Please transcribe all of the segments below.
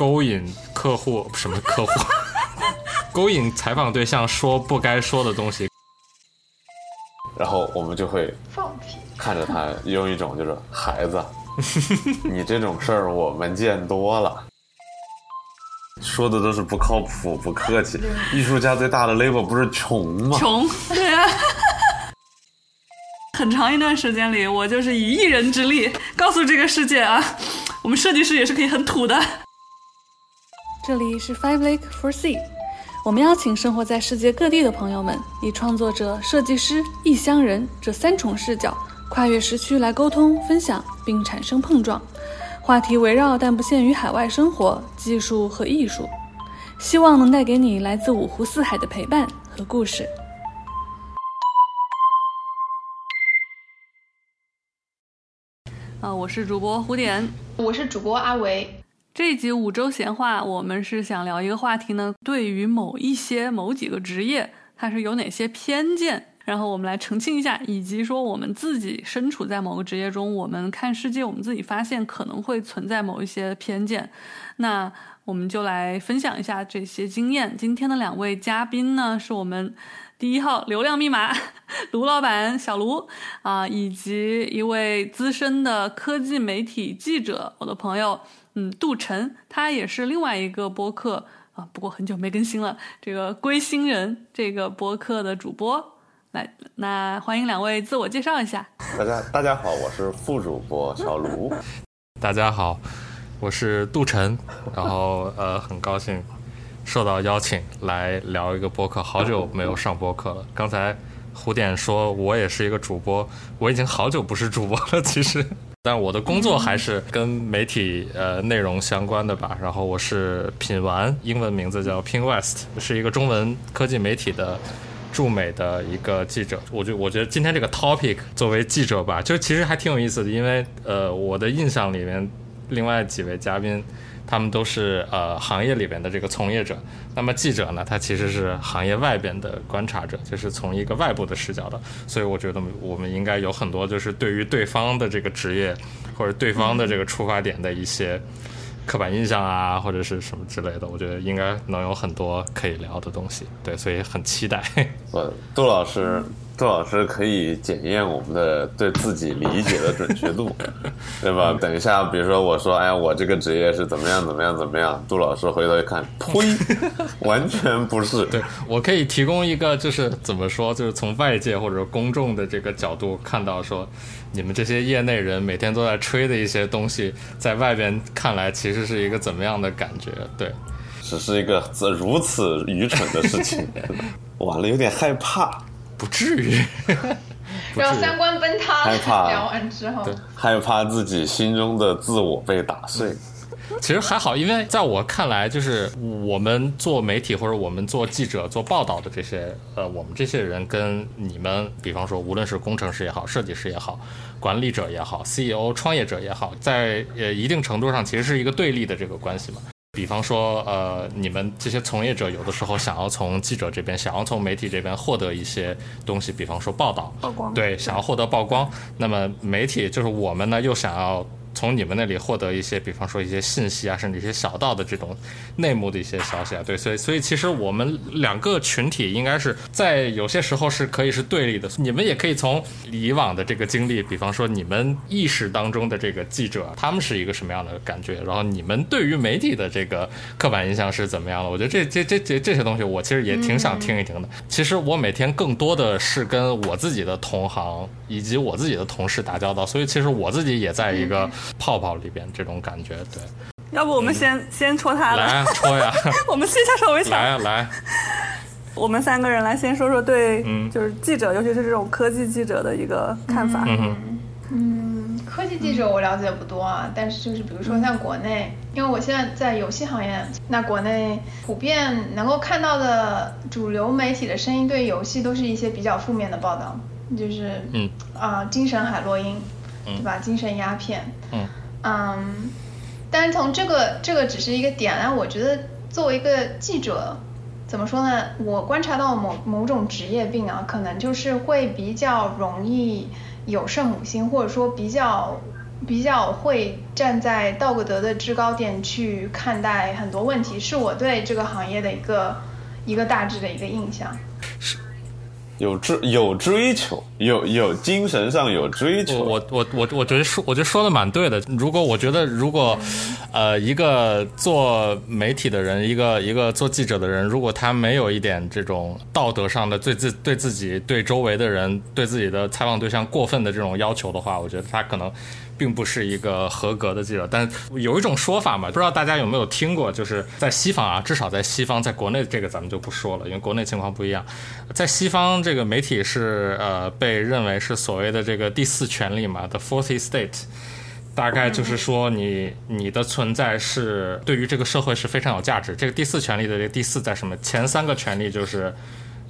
勾引客户什么客户，勾引采访对象说不该说的东西，然后我们就会放屁，看着他用一种就是孩子，你这种事儿我们见多了。说的都是不靠谱、不客气。艺术家最大的 label 不是穷吗？穷，对啊。很长一段时间里，我就是以一人之力告诉这个世界啊，我们设计师也是可以很土的。这里是 Five Lake for Sea，我们邀请生活在世界各地的朋友们，以创作者、设计师、异乡人这三重视角，跨越时区来沟通、分享，并产生碰撞。话题围绕但不限于海外生活、技术和艺术，希望能带给你来自五湖四海的陪伴和故事。啊，我是主播胡点，我是主播阿维。这一集五周闲话，我们是想聊一个话题呢，对于某一些某几个职业，它是有哪些偏见？然后我们来澄清一下，以及说我们自己身处在某个职业中，我们看世界，我们自己发现可能会存在某一些偏见。那我们就来分享一下这些经验。今天的两位嘉宾呢，是我们第一号流量密码 卢老板小卢啊，以及一位资深的科技媒体记者，我的朋友嗯杜晨，他也是另外一个播客啊，不过很久没更新了。这个归心人这个播客的主播。来，那欢迎两位自我介绍一下。大家大家好，我是副主播小卢。大家好，我是杜晨。然后呃，很高兴受到邀请来聊一个播客，好久没有上播客了。刚才胡点说我也是一个主播，我已经好久不是主播了，其实，但我的工作还是跟媒体呃内容相关的吧。然后我是品玩，英文名字叫 Ping West，是一个中文科技媒体的。驻美的一个记者，我觉我觉得今天这个 topic 作为记者吧，就其实还挺有意思的，因为呃，我的印象里面，另外几位嘉宾，他们都是呃行业里边的这个从业者，那么记者呢，他其实是行业外边的观察者，就是从一个外部的视角的，所以我觉得我们应该有很多就是对于对方的这个职业或者对方的这个出发点的一些。刻板印象啊，或者是什么之类的，我觉得应该能有很多可以聊的东西。对，所以很期待。我杜老师。杜老师可以检验我们的对自己理解的准确度，对吧？等一下，比如说我说，哎呀，我这个职业是怎么样怎么样怎么样，杜老师回头一看，呸，完全不是。对我可以提供一个，就是怎么说，就是从外界或者公众的这个角度看到，说你们这些业内人每天都在吹的一些东西，在外边看来其实是一个怎么样的感觉？对，只是一个如此愚蠢的事情，完了有点害怕。不至于，然后三观崩塌。害怕聊完之后，害怕自己心中的自我被打碎。其实还好，因为在我看来，就是我们做媒体或者我们做记者做报道的这些，呃，我们这些人跟你们，比方说，无论是工程师也好，设计师也好，管理者也好，CEO、创业者也好，在呃一定程度上，其实是一个对立的这个关系嘛。比方说，呃，你们这些从业者有的时候想要从记者这边，想要从媒体这边获得一些东西，比方说报道，曝光，对，想要获得曝光。那么媒体就是我们呢，又想要。从你们那里获得一些，比方说一些信息啊，甚至一些小道的这种内幕的一些消息啊，对，所以所以其实我们两个群体应该是在有些时候是可以是对立的。你们也可以从以往的这个经历，比方说你们意识当中的这个记者，他们是一个什么样的感觉，然后你们对于媒体的这个刻板印象是怎么样的？我觉得这这这这这些东西，我其实也挺想听一听的。其实我每天更多的是跟我自己的同行以及我自己的同事打交道，所以其实我自己也在一个。泡泡里边这种感觉，对。要不我们先先戳他来戳呀！我们卸下手为强。来来，我们三个人来先说说对，就是记者，尤其是这种科技记者的一个看法。嗯嗯，科技记者我了解不多啊，但是就是比如说像国内，因为我现在在游戏行业，那国内普遍能够看到的主流媒体的声音，对游戏都是一些比较负面的报道，就是嗯啊，精神海洛因。对吧？精神鸦片。嗯。嗯，但是从这个这个只是一个点啊，我觉得作为一个记者，怎么说呢？我观察到某某种职业病啊，可能就是会比较容易有圣母心，或者说比较比较会站在道德的制高点去看待很多问题，是我对这个行业的一个一个大致的一个印象。有追有追求，有有精神上有追求。我我我我觉得说，我觉得说的蛮对的。如果我觉得，如果呃一个做媒体的人，一个一个做记者的人，如果他没有一点这种道德上的对自对自己、对周围的人、对自己的采访对象过分的这种要求的话，我觉得他可能。并不是一个合格的记者，但有一种说法嘛，不知道大家有没有听过，就是在西方啊，至少在西方，在国内这个咱们就不说了，因为国内情况不一样。在西方，这个媒体是呃被认为是所谓的这个第四权利嘛，the fourth estate，大概就是说你你的存在是对于这个社会是非常有价值。这个第四权利的这个第四在什么？前三个权利就是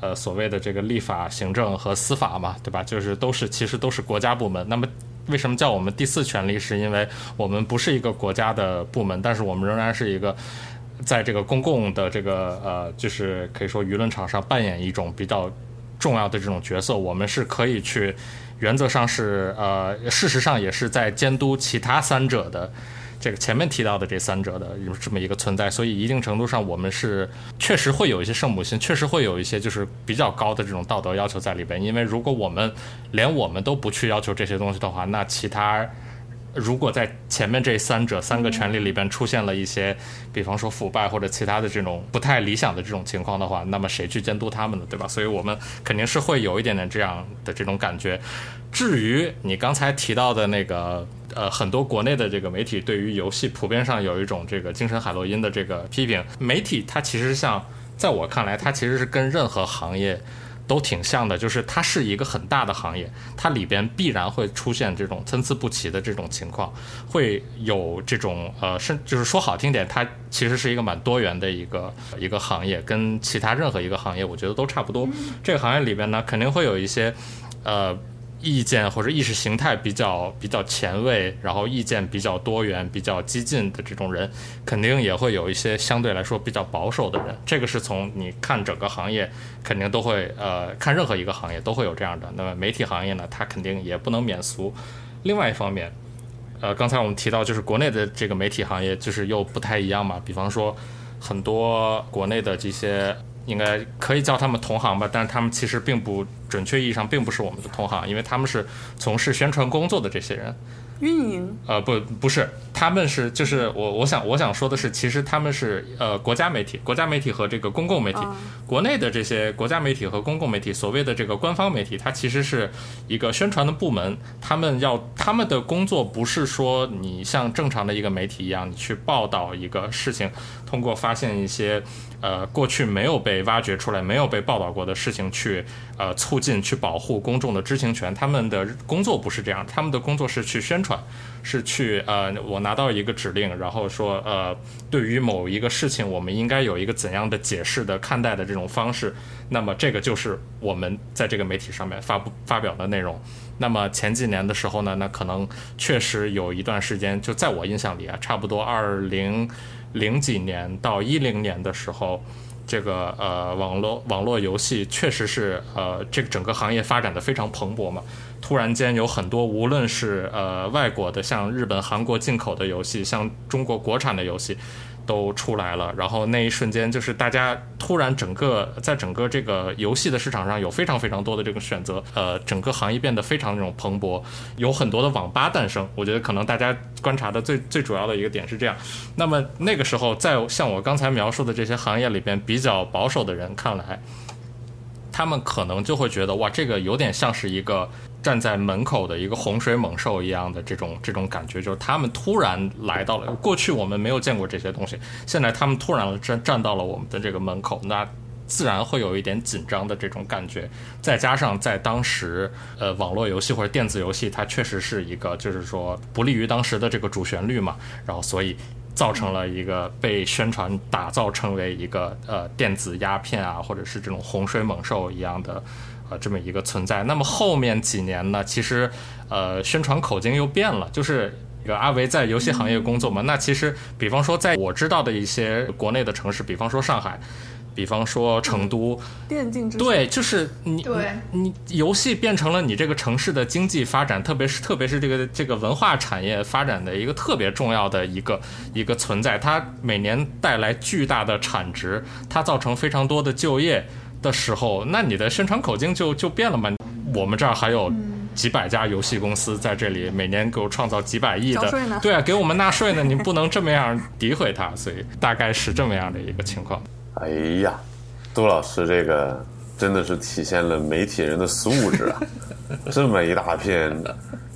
呃所谓的这个立法、行政和司法嘛，对吧？就是都是其实都是国家部门。那么为什么叫我们第四权利？是因为我们不是一个国家的部门，但是我们仍然是一个在这个公共的这个呃，就是可以说舆论场上扮演一种比较重要的这种角色。我们是可以去，原则上是呃，事实上也是在监督其他三者的。这个前面提到的这三者的有这么一个存在，所以一定程度上我们是确实会有一些圣母心，确实会有一些就是比较高的这种道德要求在里边。因为如果我们连我们都不去要求这些东西的话，那其他如果在前面这三者三个权利里边出现了一些，比方说腐败或者其他的这种不太理想的这种情况的话，那么谁去监督他们呢？对吧？所以我们肯定是会有一点点这样的这种感觉。至于你刚才提到的那个。呃，很多国内的这个媒体对于游戏普遍上有一种这个精神海洛因的这个批评。媒体它其实像，在我看来，它其实是跟任何行业都挺像的，就是它是一个很大的行业，它里边必然会出现这种参差不齐的这种情况，会有这种呃，甚就是说好听点，它其实是一个蛮多元的一个一个行业，跟其他任何一个行业我觉得都差不多。这个行业里边呢，肯定会有一些呃。意见或者意识形态比较比较前卫，然后意见比较多元、比较激进的这种人，肯定也会有一些相对来说比较保守的人。这个是从你看整个行业，肯定都会呃看任何一个行业都会有这样的。那么媒体行业呢，它肯定也不能免俗。另外一方面，呃，刚才我们提到就是国内的这个媒体行业就是又不太一样嘛。比方说，很多国内的这些。应该可以叫他们同行吧，但是他们其实并不准确意义上并不是我们的同行，因为他们是从事宣传工作的这些人。运营？呃，不，不是，他们是就是我我想我想说的是，其实他们是呃国家媒体，国家媒体和这个公共媒体，国内的这些国家媒体和公共媒体，所谓的这个官方媒体，它其实是一个宣传的部门，他们要他们的工作不是说你像正常的一个媒体一样，你去报道一个事情，通过发现一些。呃，过去没有被挖掘出来、没有被报道过的事情，去呃促进、去保护公众的知情权。他们的工作不是这样，他们的工作是去宣传，是去呃，我拿到一个指令，然后说呃，对于某一个事情，我们应该有一个怎样的解释的看待的这种方式。那么这个就是我们在这个媒体上面发布发表的内容。那么前几年的时候呢，那可能确实有一段时间，就在我印象里啊，差不多二零。零几年到一零年的时候，这个呃网络网络游戏确实是呃这个整个行业发展的非常蓬勃嘛。突然间有很多无论是呃外国的像日本、韩国进口的游戏，像中国国产的游戏。都出来了，然后那一瞬间，就是大家突然整个在整个这个游戏的市场上有非常非常多的这个选择，呃，整个行业变得非常这种蓬勃，有很多的网吧诞生。我觉得可能大家观察的最最主要的一个点是这样。那么那个时候，在像我刚才描述的这些行业里边比较保守的人看来，他们可能就会觉得哇，这个有点像是一个。站在门口的一个洪水猛兽一样的这种这种感觉，就是他们突然来到了。过去我们没有见过这些东西，现在他们突然站站到了我们的这个门口，那自然会有一点紧张的这种感觉。再加上在当时，呃，网络游戏或者电子游戏，它确实是一个就是说不利于当时的这个主旋律嘛，然后所以造成了一个被宣传打造成为一个呃电子鸦片啊，或者是这种洪水猛兽一样的。呃，这么一个存在。那么后面几年呢？其实，呃，宣传口径又变了。就是阿维在游戏行业工作嘛。那其实，比方说，在我知道的一些国内的城市，比方说上海，比方说成都，电竞之对，就是你对你你游戏变成了你这个城市的经济发展，特别是特别是这个这个文化产业发展的一个特别重要的一个一个存在，它每年带来巨大的产值，它造成非常多的就业的时候，那你的宣传口径就就变了嘛。我们这儿还有几百家游戏公司在这里，每年给我创造几百亿的，对啊，给我们纳税呢，你不能这么样诋毁它，所以大概是这么样的一个情况。哎呀，杜老师这个真的是体现了媒体人的素质啊！这么一大片，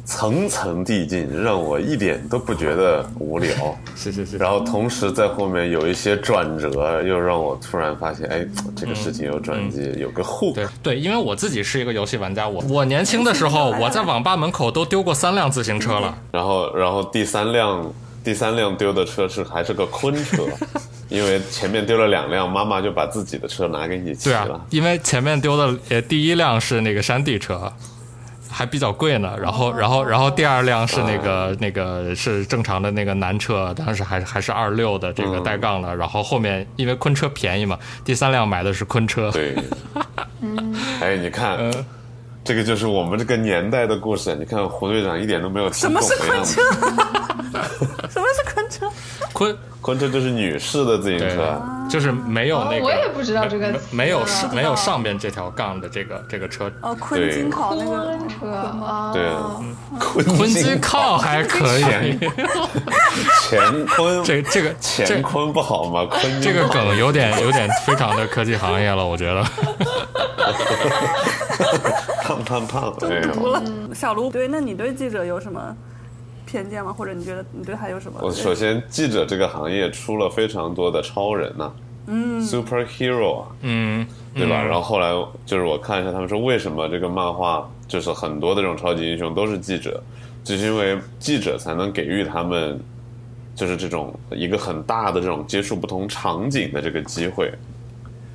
层层递进，让我一点都不觉得无聊。谢谢谢谢。然后同时在后面有一些转折，又让我突然发现，哎，这个事情有转机，有个 hook。对对，因为我自己是一个游戏玩家，我我年轻的时候，我在网吧门口都丢过三辆自行车了。然后，然后第三辆第三辆丢的车是还是个昆车，因为前面丢了两辆，妈妈就把自己的车拿给你骑对啊了。，因为前面丢的呃第一辆是那个山地车，还比较贵呢。然后然后然后第二辆是那个那个是正常的那个男车，当时还是还是二六的这个带杠的。然后后面因为昆车便宜嘛，第三辆买的是昆车。对，哎，你看，嗯这个就是我们这个年代的故事。你看胡队长一点都没有听什么懂的样是昆车子。什么是昆车？昆昆车就是女士的自行车，，就是没有那个，哦我也不知道这个没词没有啊上没有上边这条杠的这个这个车。哦，昆金考那个昆车啊，对昆昆金金靠还可以，乾坤，这这个乾坤不好吗？坤这个梗有点有点非常的科技行业了，我觉得。胖胖胖，哎呦，读了。小卢，对，那你对记者有什么偏见吗？或者你觉得你对他有什么？我首先记者这个行业出了非常多的超人呐、嗯，superhero 啊，嗯，对吧？然后后来就是我看一下，他们说为什么这个漫画就是很多的这种超级英雄都是记者，就是因为记者才能给予他们就是这种一个很大的这种接触不同场景的这个机会，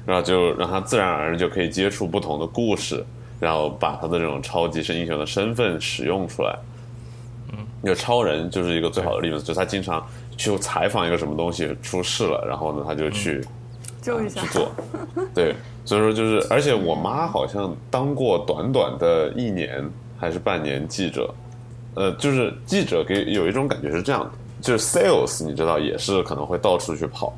然后就让他自然而然就可以接触不同的故事，然后把他的这种超级是英雄的身份使用出来。嗯，那个超人就是一个最好的例子，就是他经常去采访一个什么东西出事了，然后呢他就去。救一下去。做。对，所以说就是，而且我妈好像当过短短的一年还是半年记者，呃，就是记者给有一种感觉是这样的，就是 sales 你知道也是可能会到处去跑，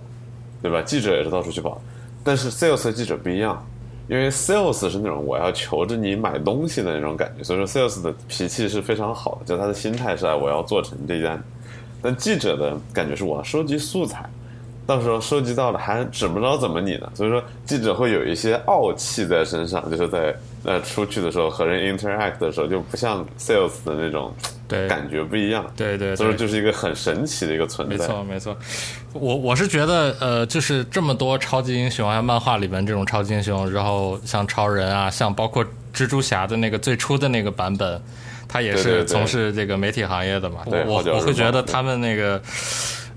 对吧？记者也是到处去跑，但是 sales 和记者不一样。因为 sales 是那种我要求着你买东西的那种感觉，所以说 sales 的脾气是非常好的，就他的心态是啊我要做成这件，但记者的感觉是我要收集素材，到时候收集到了还指不着怎么你呢，所以说记者会有一些傲气在身上，就是在呃出去的时候和人 interact 的时候就不像 sales 的那种对感觉不一样，对对对，所以说就是一个很神奇的一个存在。没错没错。我我是觉得，呃，就是这么多超级英雄啊，漫画里面这种超级英雄，然后像超人啊，像包括蜘蛛侠的那个最初的那个版本，他也是从事这个媒体行业的嘛。对我我会觉得他们那个。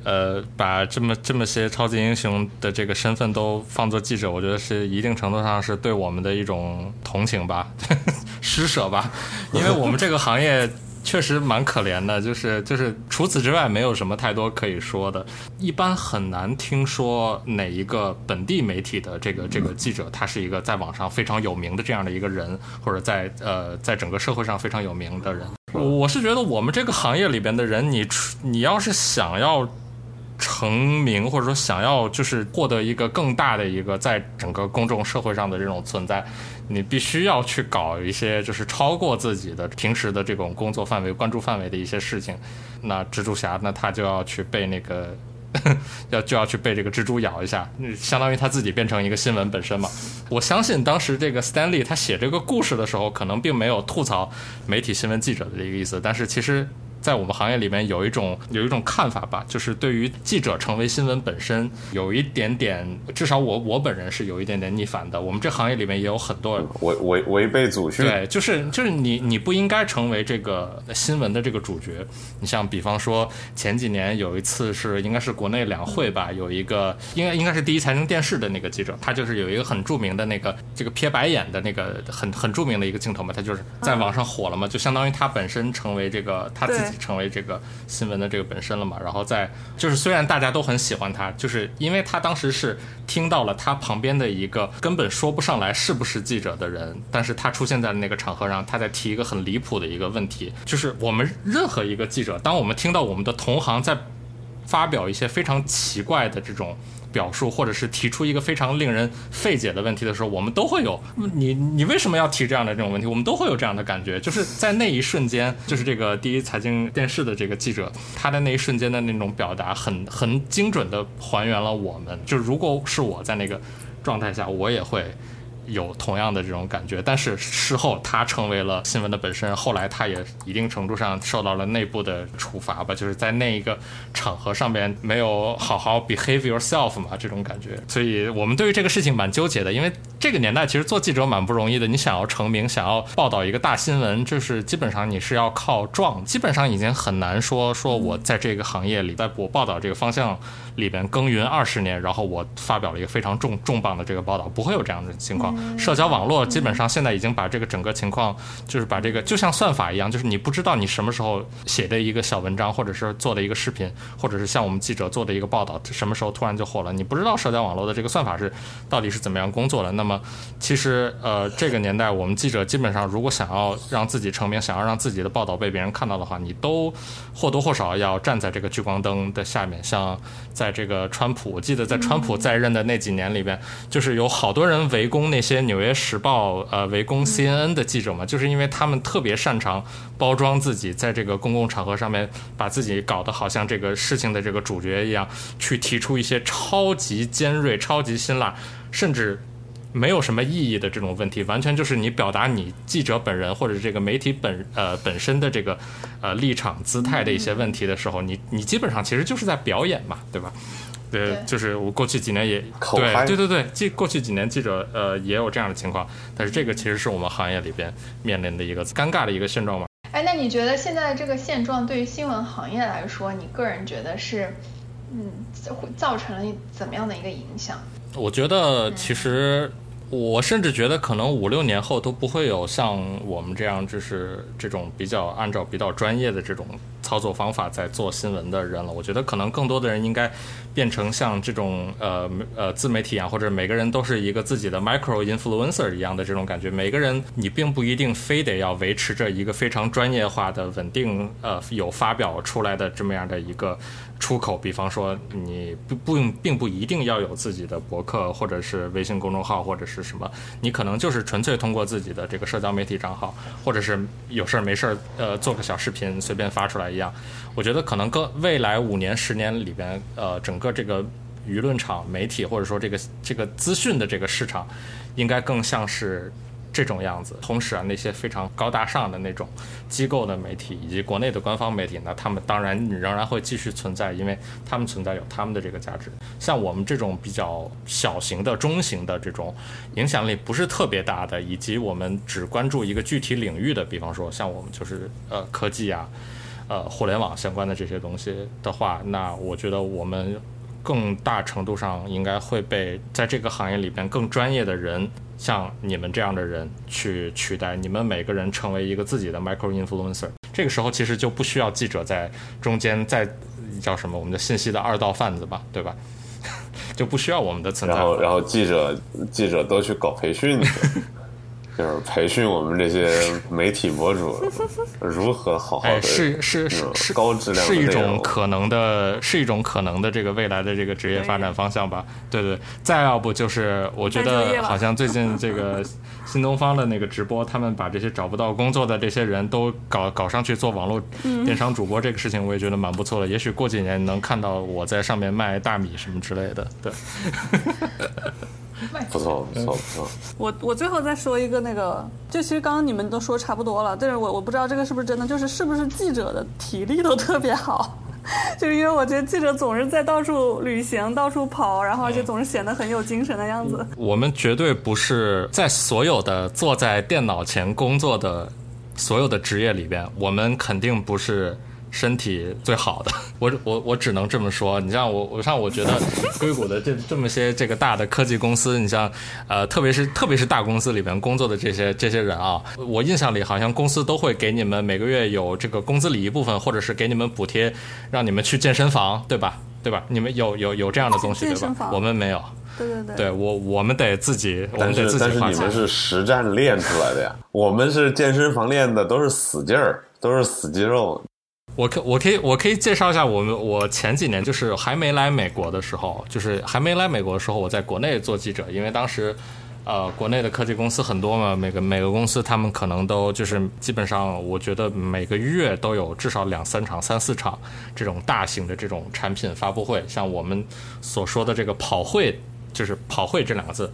呃，把这么这么些超级英雄的这个身份都放作记者，我觉得是一定程度上是对我们的一种同情吧，施舍吧，因为我们这个行业确实蛮可怜的，就是就是除此之外没有什么太多可以说的，一般很难听说哪一个本地媒体的这个这个记者，他是一个在网上非常有名的这样的一个人，或者在呃在整个社会上非常有名的人。我我是觉得我们这个行业里边的人，你你要是想要成名，或者说想要就是获得一个更大的一个在整个公众社会上的这种存在，你必须要去搞一些就是超过自己的平时的这种工作范围、关注范围的一些事情。那蜘蛛侠呢，他就要去被那个。要 就要去被这个蜘蛛咬一下，相当于他自己变成一个新闻本身嘛。我相信当时这个 Stanley 他写这个故事的时候，可能并没有吐槽媒体新闻记者的这个意思，但是其实。在我们行业里面有一种有一种看法吧，就是对于记者成为新闻本身有一点点，至少我我本人是有一点点逆反的。我们这行业里面也有很多违违违背祖训，对，就是就是你你不应该成为这个新闻的这个主角。你像比方说前几年有一次是应该是国内两会吧，有一个应该应该是第一财经电视的那个记者，他就是有一个很著名的那个这个撇白眼的那个很很著名的一个镜头嘛，他就是在网上火了嘛，就相当于他本身成为这个他自己体成为这个新闻的这个本身了嘛。然后在就是虽然大家都很喜欢他，就是因为他当时是听到了他旁边的一个根本说不上来是不是记者的人，但是他出现在那个场合上，他在提一个很离谱的一个问题，就是我们任何一个记者，当我们听到我们的同行在发表一些非常奇怪的这种。表述，或者是提出一个非常令人费解的问题的时候，我们都会有你你为什么要提这样的这种问题？我们都会有这样的感觉，就是在那一瞬间，就是这个第一财经电视的这个记者，他的那一瞬间的那种表达，很很精准的还原了我们。就如果是我在那个状态下，我也会。有同样的这种感觉，但是事后他成为了新闻的本身，后来他也一定程度上受到了内部的处罚吧，就是在那一个场合上面没有好好 behave yourself 嘛，这种感觉。所以我们对于这个事情蛮纠结的，因为这个年代其实做记者蛮不容易的，你想要成名，想要报道一个大新闻，就是基本上你是要靠撞，基本上已经很难说说我在这个行业里，在我报道这个方向。里边耕耘二十年，然后我发表了一个非常重重磅的这个报道，不会有这样的情况。社交网络基本上现在已经把这个整个情况，就是把这个就像算法一样，就是你不知道你什么时候写的一个小文章，或者是做的一个视频，或者是像我们记者做的一个报道，什么时候突然就火了，你不知道社交网络的这个算法是到底是怎么样工作的。那么其实呃这个年代，我们记者基本上如果想要让自己成名，想要让自己的报道被别人看到的话，你都或多或少要站在这个聚光灯的下面，像在。在这个川普，我记得在川普在任的那几年里边，就是有好多人围攻那些《纽约时报》呃，围攻 CNN 的记者嘛，就是因为他们特别擅长包装自己，在这个公共场合上面把自己搞得好像这个事情的这个主角一样，去提出一些超级尖锐、超级辛辣，甚至。没有什么意义的这种问题，完全就是你表达你记者本人或者这个媒体本呃本身的这个呃立场姿态的一些问题的时候，你你基本上其实就是在表演嘛，对吧？对，就是我过去几年也对对对对，记过去几年记者呃也有这样的情况，但是这个其实是我们行业里边面临的一个尴尬的一个现状嘛。哎，那你觉得现在这个现状对于新闻行业来说，你个人觉得是嗯会造成了怎么样的一个影响？我觉得其实。我甚至觉得，可能五六年后都不会有像我们这样，就是这种比较按照比较专业的这种操作方法在做新闻的人了。我觉得可能更多的人应该变成像这种呃呃自媒体啊，或者每个人都是一个自己的 micro influencer 一样的这种感觉。每个人你并不一定非得要维持着一个非常专业化的、稳定呃有发表出来的这么样的一个。出口，比方说你不不用，并不一定要有自己的博客或者是微信公众号或者是什么，你可能就是纯粹通过自己的这个社交媒体账号，或者是有事儿没事儿，呃，做个小视频随便发出来一样。我觉得可能跟未来五年十年里边，呃，整个这个舆论场、媒体或者说这个这个资讯的这个市场，应该更像是。这种样子，同时啊，那些非常高大上的那种机构的媒体以及国内的官方媒体呢，他们当然仍然会继续存在，因为他们存在有他们的这个价值。像我们这种比较小型的、中型的这种影响力不是特别大的，以及我们只关注一个具体领域的，比方说像我们就是呃科技啊、呃互联网相关的这些东西的话，那我觉得我们更大程度上应该会被在这个行业里边更专业的人。像你们这样的人去取代你们每个人成为一个自己的 micro influencer，这个时候其实就不需要记者在中间再叫什么我们的信息的二道贩子吧，对吧？就不需要我们的存在。然后，然后记者记者都去搞培训。就是培训我们这些媒体博主如何好好的是是是是高质量是一种可能的，是一种可能的这个未来的这个职业发展方向吧？对对，再要不就是我觉得好像最近这个新东方的那个直播，他们把这些找不到工作的这些人都搞搞上去做网络电商主播，这个事情我也觉得蛮不错的。也许过几年能看到我在上面卖大米什么之类的，对。不错不错不错，我我最后再说一个那个，就其实刚刚你们都说差不多了，但是我我不知道这个是不是真的，就是是不是记者的体力都特别好，就是因为我觉得记者总是在到处旅行、到处跑，然后而且总是显得很有精神的样子。我们绝对不是在所有的坐在电脑前工作的所有的职业里边，我们肯定不是。身体最好的。我我我只能这么说。你像我，我像我觉得硅谷的这这么些这个大的科技公司，你像呃，特别是特别是大公司里边工作的这些这些人啊，我印象里好像公司都会给你们每个月有这个工资里一部分，或者是给你们补贴，让你们去健身房，对吧？对吧？你们有有有这样的东西对吧？我们没有。对对对，对我我们得自己，我们得自己但是你们是实战练出来的呀，我们是健身房练的，都是死劲儿，都是死肌肉。我可我可以我可以介绍一下我们我前几年就是还没来美国的时候，就是还没来美国的时候，我在国内做记者，因为当时，呃，国内的科技公司很多嘛，每个每个公司他们可能都就是基本上，我觉得每个月都有至少两三场、三四场这种大型的这种产品发布会，像我们所说的这个跑会，就是跑会这两个字。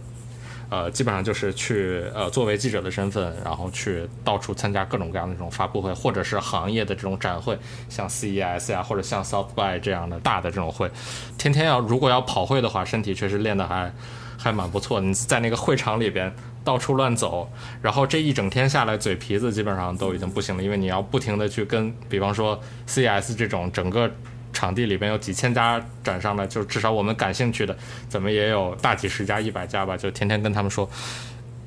呃，基本上就是去呃，作为记者的身份，然后去到处参加各种各样的这种发布会，或者是行业的这种展会，像 CES 呀，或者像 South by 这样的大的这种会，天天要如果要跑会的话，身体确实练得还还蛮不错。你在那个会场里边到处乱走，然后这一整天下来，嘴皮子基本上都已经不行了，因为你要不停的去跟，比方说 CES 这种整个。场地里边有几千家展商的，就至少我们感兴趣的，怎么也有大几十家、一百家吧。就天天跟他们说，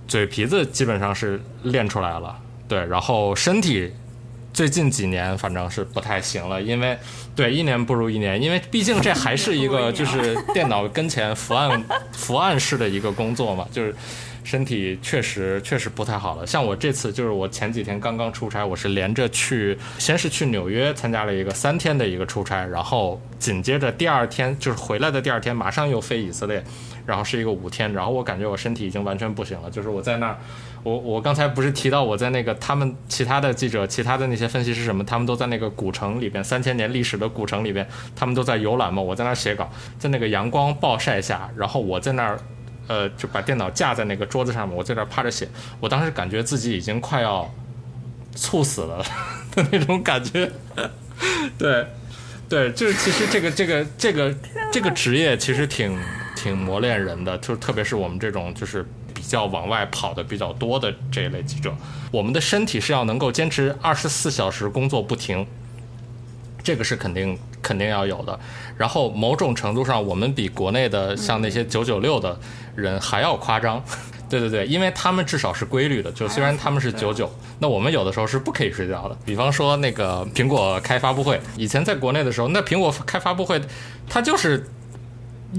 嘴皮子基本上是练出来了，对。然后身体最近几年反正是不太行了，因为对一年不如一年，因为毕竟这还是一个就是电脑跟前伏案 伏案式的一个工作嘛，就是。身体确实确实不太好了，像我这次就是我前几天刚刚出差，我是连着去，先是去纽约参加了一个三天的一个出差，然后紧接着第二天就是回来的第二天，马上又飞以色列，然后是一个五天，然后我感觉我身体已经完全不行了，就是我在那儿，我我刚才不是提到我在那个他们其他的记者、其他的那些分析师什么，他们都在那个古城里边，三千年历史的古城里边，他们都在游览嘛，我在那儿写稿，在那个阳光暴晒下，然后我在那儿。呃，就把电脑架在那个桌子上面，我在这趴着写。我当时感觉自己已经快要猝死了的那种感觉。对，对，就是其实这个这个这个这个职业其实挺挺磨练人的，就是特别是我们这种就是比较往外跑的比较多的这一类记者，我们的身体是要能够坚持二十四小时工作不停，这个是肯定。肯定要有的，然后某种程度上，我们比国内的像那些九九六的人还要夸张，对对对，因为他们至少是规律的，就虽然他们是九九，那我们有的时候是不可以睡觉的。比方说那个苹果开发布会，以前在国内的时候，那苹果开发布会，它就是。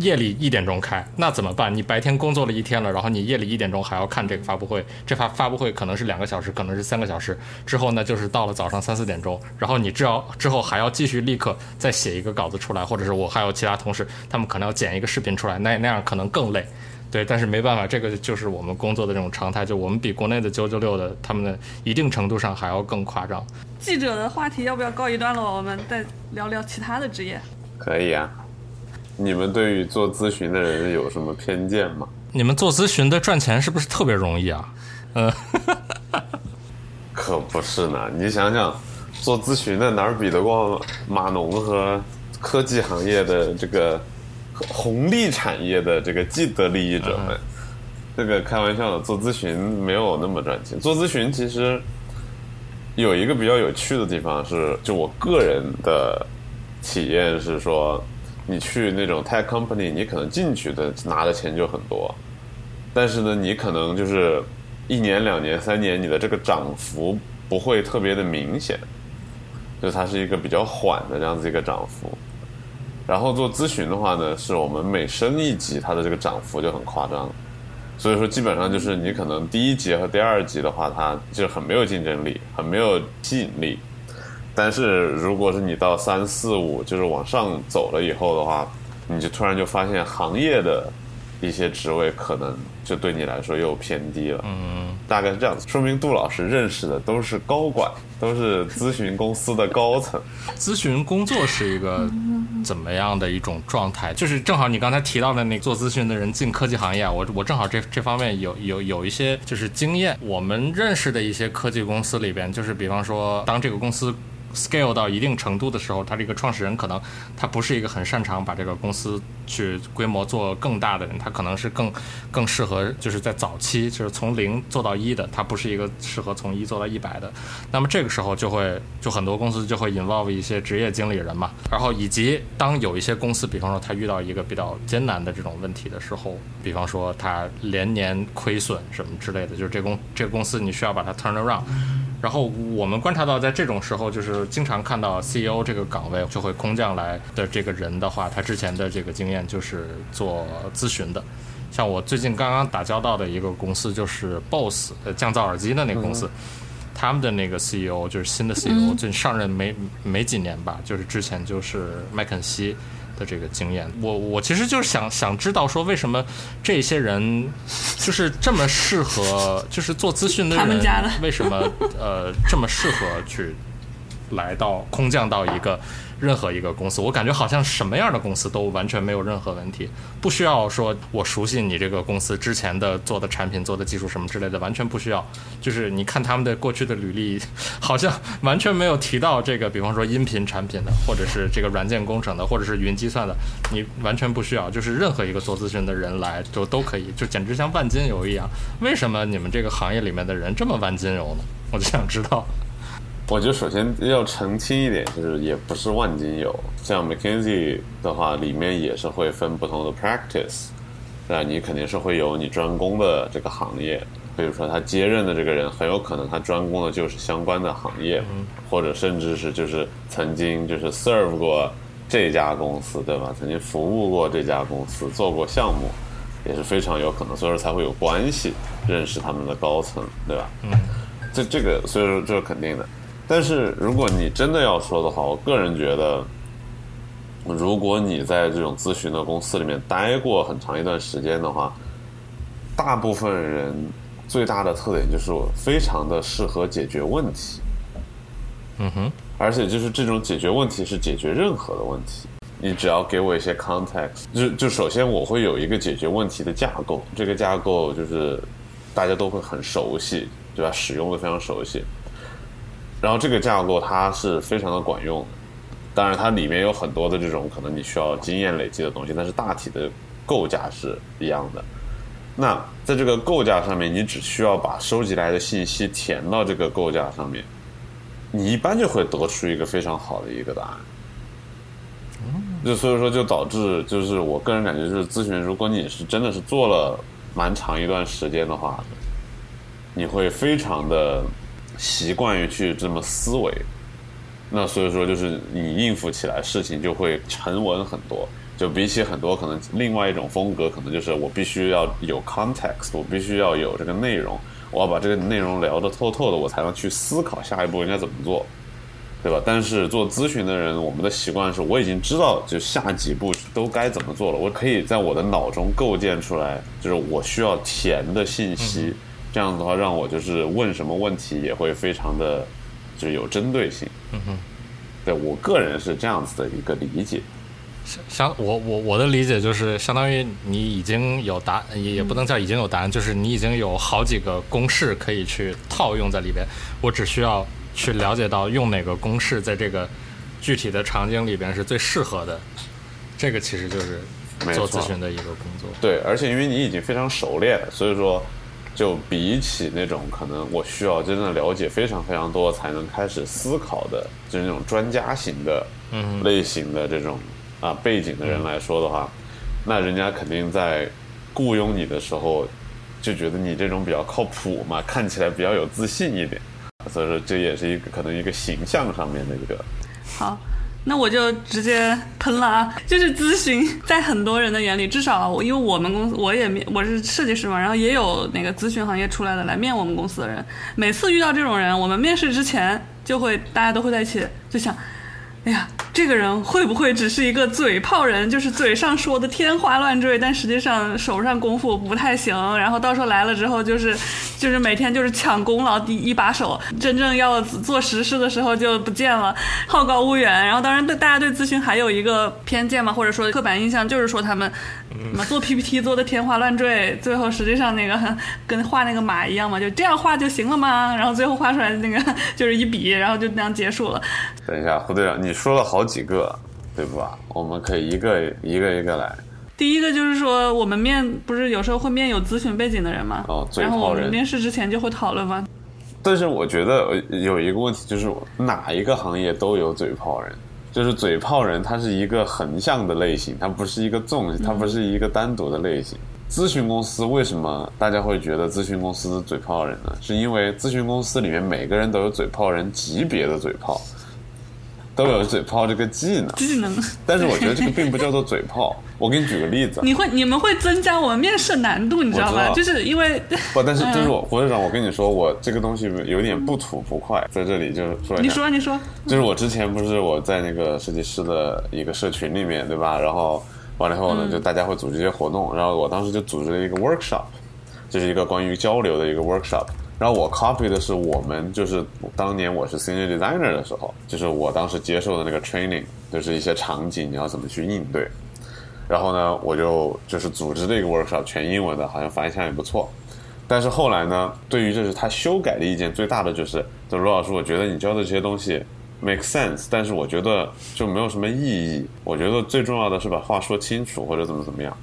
夜里一点钟开，那怎么办？你白天工作了一天了，然后你夜里一点钟还要看这个发布会，这发发布会可能是两个小时，可能是三个小时，之后呢就是到了早上三四点钟，然后你只要之后还要继续立刻再写一个稿子出来，或者是我还有其他同事，他们可能要剪一个视频出来，那那样可能更累，对，但是没办法，这个就是我们工作的这种常态，就我们比国内的九九六的他们的一定程度上还要更夸张。记者的话题要不要告一段落？我们再聊聊其他的职业。可以啊。你们对于做咨询的人有什么偏见吗？你们做咨询的赚钱是不是特别容易啊？嗯，可不是呢。你想想，做咨询的哪儿比得过码农和科技行业的这个红利产业的这个既得利益者们？这个开玩笑的，做咨询没有那么赚钱。做咨询其实有一个比较有趣的地方是，就我个人的体验是说。你去那种 tech company，你可能进去的拿的钱就很多，但是呢，你可能就是一年、两年、三年，你的这个涨幅不会特别的明显，就它是一个比较缓的这样子一个涨幅。然后做咨询的话呢，是我们每升一级，它的这个涨幅就很夸张，所以说基本上就是你可能第一级和第二级的话，它就很没有竞争力，很没有吸引力。但是，如果是你到三四五，就是往上走了以后的话，你就突然就发现行业的一些职位可能就对你来说又偏低了。嗯，大概是这样子。说明杜老师认识的都是高管，都是咨询公司的高层。咨询工作是一个怎么样的一种状态？就是正好你刚才提到的那个做咨询的人进科技行业，我我正好这这方面有有有一些就是经验。我们认识的一些科技公司里边，就是比方说当这个公司。Scale 到一定程度的时候，他这个创始人可能他不是一个很擅长把这个公司去规模做更大的人，他可能是更更适合就是在早期就是从零做到一的，他不是一个适合从一做到一百的。那么这个时候就会就很多公司就会 involve 一些职业经理人嘛，然后以及当有一些公司，比方说他遇到一个比较艰难的这种问题的时候，比方说他连年亏损什么之类的，就是这公这个公司你需要把它 turn around。然后我们观察到，在这种时候，就是经常看到 CEO 这个岗位就会空降来的这个人的话，他之前的这个经验就是做咨询的。像我最近刚刚打交道的一个公司，就是 BOSS 呃降噪耳机的那个公司，他们的那个 CEO 就是新的 CEO，最近上任没没几年吧，就是之前就是麦肯锡的这个经验。我我其实就是想想知道说，为什么这些人就是这么适合，就是做资讯的人为什么呃这么适合去来到空降到一个任何一个公司？我感觉好像什么样的公司都完全没有任何问题，不需要说我熟悉你这个公司之前的做的产品、做的技术什么之类的，完全不需要。就是你看他们的过去的履历，好像完全没有提到这个，比方说音频产品的，或者是这个软件工程的，或者是云计算的，你完全不需要。就是任何一个做咨询的人来就都可以，就简直像万金油一样。为什么你们这个行业里面的人这么万金油呢？我就想知道。我觉得首先要澄清一点，就是也不是万金油。像 McKinsey 的话，里面也是会分不同的 practice，那你肯定是会有你专攻的这个行业。比如说他接任的这个人，很有可能他专攻的就是相关的行业，或者甚至是就是曾经就是 serve 过这家公司，对吧？曾经服务过这家公司，做过项目，也是非常有可能，所以说才会有关系认识他们的高层，对吧？嗯，这这个所以说这是肯定的。但是如果你真的要说的话，我个人觉得，如果你在这种咨询的公司里面待过很长一段时间的话，大部分人最大的特点就是非常的适合解决问题。嗯哼，而且就是这种解决问题是解决任何的问题，你只要给我一些 context，就就首先我会有一个解决问题的架构，这个架构就是大家都会很熟悉，对吧？使用的非常熟悉。然后这个架构它是非常的管用，当然它里面有很多的这种可能你需要经验累积的东西，但是大体的构架是一样的。那在这个构架上面，你只需要把收集来的信息填到这个构架上面，你一般就会得出一个非常好的一个答案。就所以说，就导致就是我个人感觉，就是咨询，如果你是真的是做了蛮长一段时间的话，你会非常的。习惯于去这么思维，那所以说就是你应付起来事情就会沉稳很多，就比起很多可能另外一种风格，可能就是我必须要有 context，我必须要有这个内容，我要把这个内容聊得透透的，我才能去思考下一步应该怎么做，对吧？但是做咨询的人，我们的习惯是我已经知道就下几步都该怎么做了，我可以在我的脑中构建出来，就是我需要填的信息。这样的话，让我就是问什么问题也会非常的，就是有针对性。嗯哼，对我个人是这样子的一个理解。相我我我的理解就是相当于你已经有答，也也不能叫已经有答案，就是你已经有好几个公式可以去套用在里边。我只需要去了解到用哪个公式在这个具体的场景里边是最适合的。这个其实就是做咨询的一个工作。对，而且因为你已经非常熟练，所以说。就比起那种可能我需要真正了解非常非常多才能开始思考的，就是那种专家型的类型的这种啊背景的人来说的话，那人家肯定在雇佣你的时候就觉得你这种比较靠谱嘛，看起来比较有自信一点，所以说这也是一个可能一个形象上面的一个好。那我就直接喷了啊！就是咨询，在很多人的眼里，至少因为我们公司我也面我是设计师嘛，然后也有那个咨询行业出来的来面我们公司的人。每次遇到这种人，我们面试之前就会大家都会在一起就想，哎呀，这个人会不会只是一个嘴炮人，就是嘴上说的天花乱坠，但实际上手上功夫不太行，然后到时候来了之后就是就是每天就是抢功劳第一把手，真正要做实事的时候就不见了，好高骛远。然后当然对大家对咨询还有一个偏见嘛，或者说刻板印象，就是说他们什么做 PPT 做的天花乱坠，最后实际上那个 跟画那个马一样嘛，就这样画就行了吗？然后最后画出来的那个 就是一笔，然后就那样结束了。等一下，胡队长，你说了好几个，对吧？我们可以一个一个一个来。第一个就是说，我们面不是有时候会面有咨询背景的人吗？哦，嘴然后我们。面试之前就会讨论吗？但是我觉得呃有一个问题，就是哪一个行业都有嘴炮人，就是嘴炮人，他是一个横向的类型，他不是一个纵，他不是一个单独的类型。咨询公司为什么大家会觉得咨询公司是嘴炮人呢？是因为咨询公司里面每个人都有嘴炮人级别的嘴炮，都有嘴炮这个技能。技能。但是我觉得这个并不叫做嘴炮。我给你举个例子，你会你们会增加我们面试难度，你知道吗？道就是因为不，但是嗯就是我胡队长，我跟你说，我这个东西有点不吐不快，在这里就是说一下。你说你说，就是我之前不是我在那个设计师的一个社群里面，对吧？然后完了以后呢，就大家会组织一些活动，然后我当时就组织了一个 workshop，就是一个关于交流的一个 workshop。然后我 copy 的是我们就是当年我是 senior designer 的时候，就是我当时接受的那个 training，就是一些场景你要怎么去应对。然后呢，我就就是组织这个 workshop 全英文的，好像反响也不错。但是后来呢，对于就是他修改的意见最大的就是，就罗老师，我觉得你教的这些东西 make sense，但是我觉得就没有什么意义。我觉得最重要的是把话说清楚或者怎么怎么样。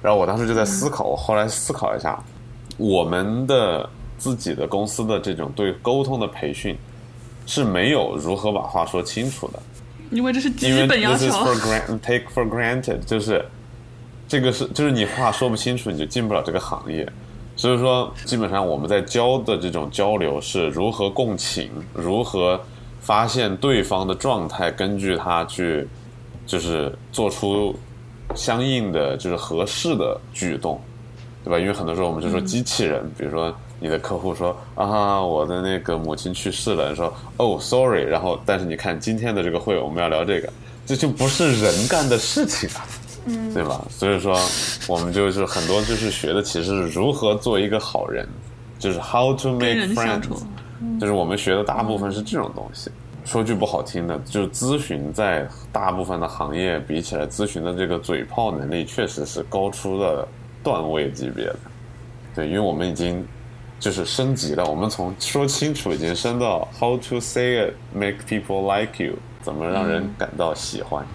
然后我当时就在思考，我后来思考一下，我们的自己的公司的这种对沟通的培训是没有如何把话说清楚的。因为这是基本要 this 求 is。for grant take for granted，就是这个是就是你话说不清楚，你就进不了这个行业。所以说，基本上我们在教的这种交流是如何共情，如何发现对方的状态，根据他去就是做出相应的就是合适的举动，对吧？因为很多时候我们就说机器人，比如说你的客户说啊，我的那个母亲去世了，你说哦，sorry，然后但是你看今天的这个会我们要聊这个，这就不是人干的事情啊，嗯，对吧？所以说我们就是很多就是学的其实是如何做一个好人，就是 how to make friends，处就是我们学的大部分是这种东西。说句不好听的，就是咨询在大部分的行业比起来，咨询的这个嘴炮能力确实是高出了段位级别的。对，因为我们已经就是升级了，我们从说清楚已经升到 how to say it make people like you，怎么让人感到喜欢。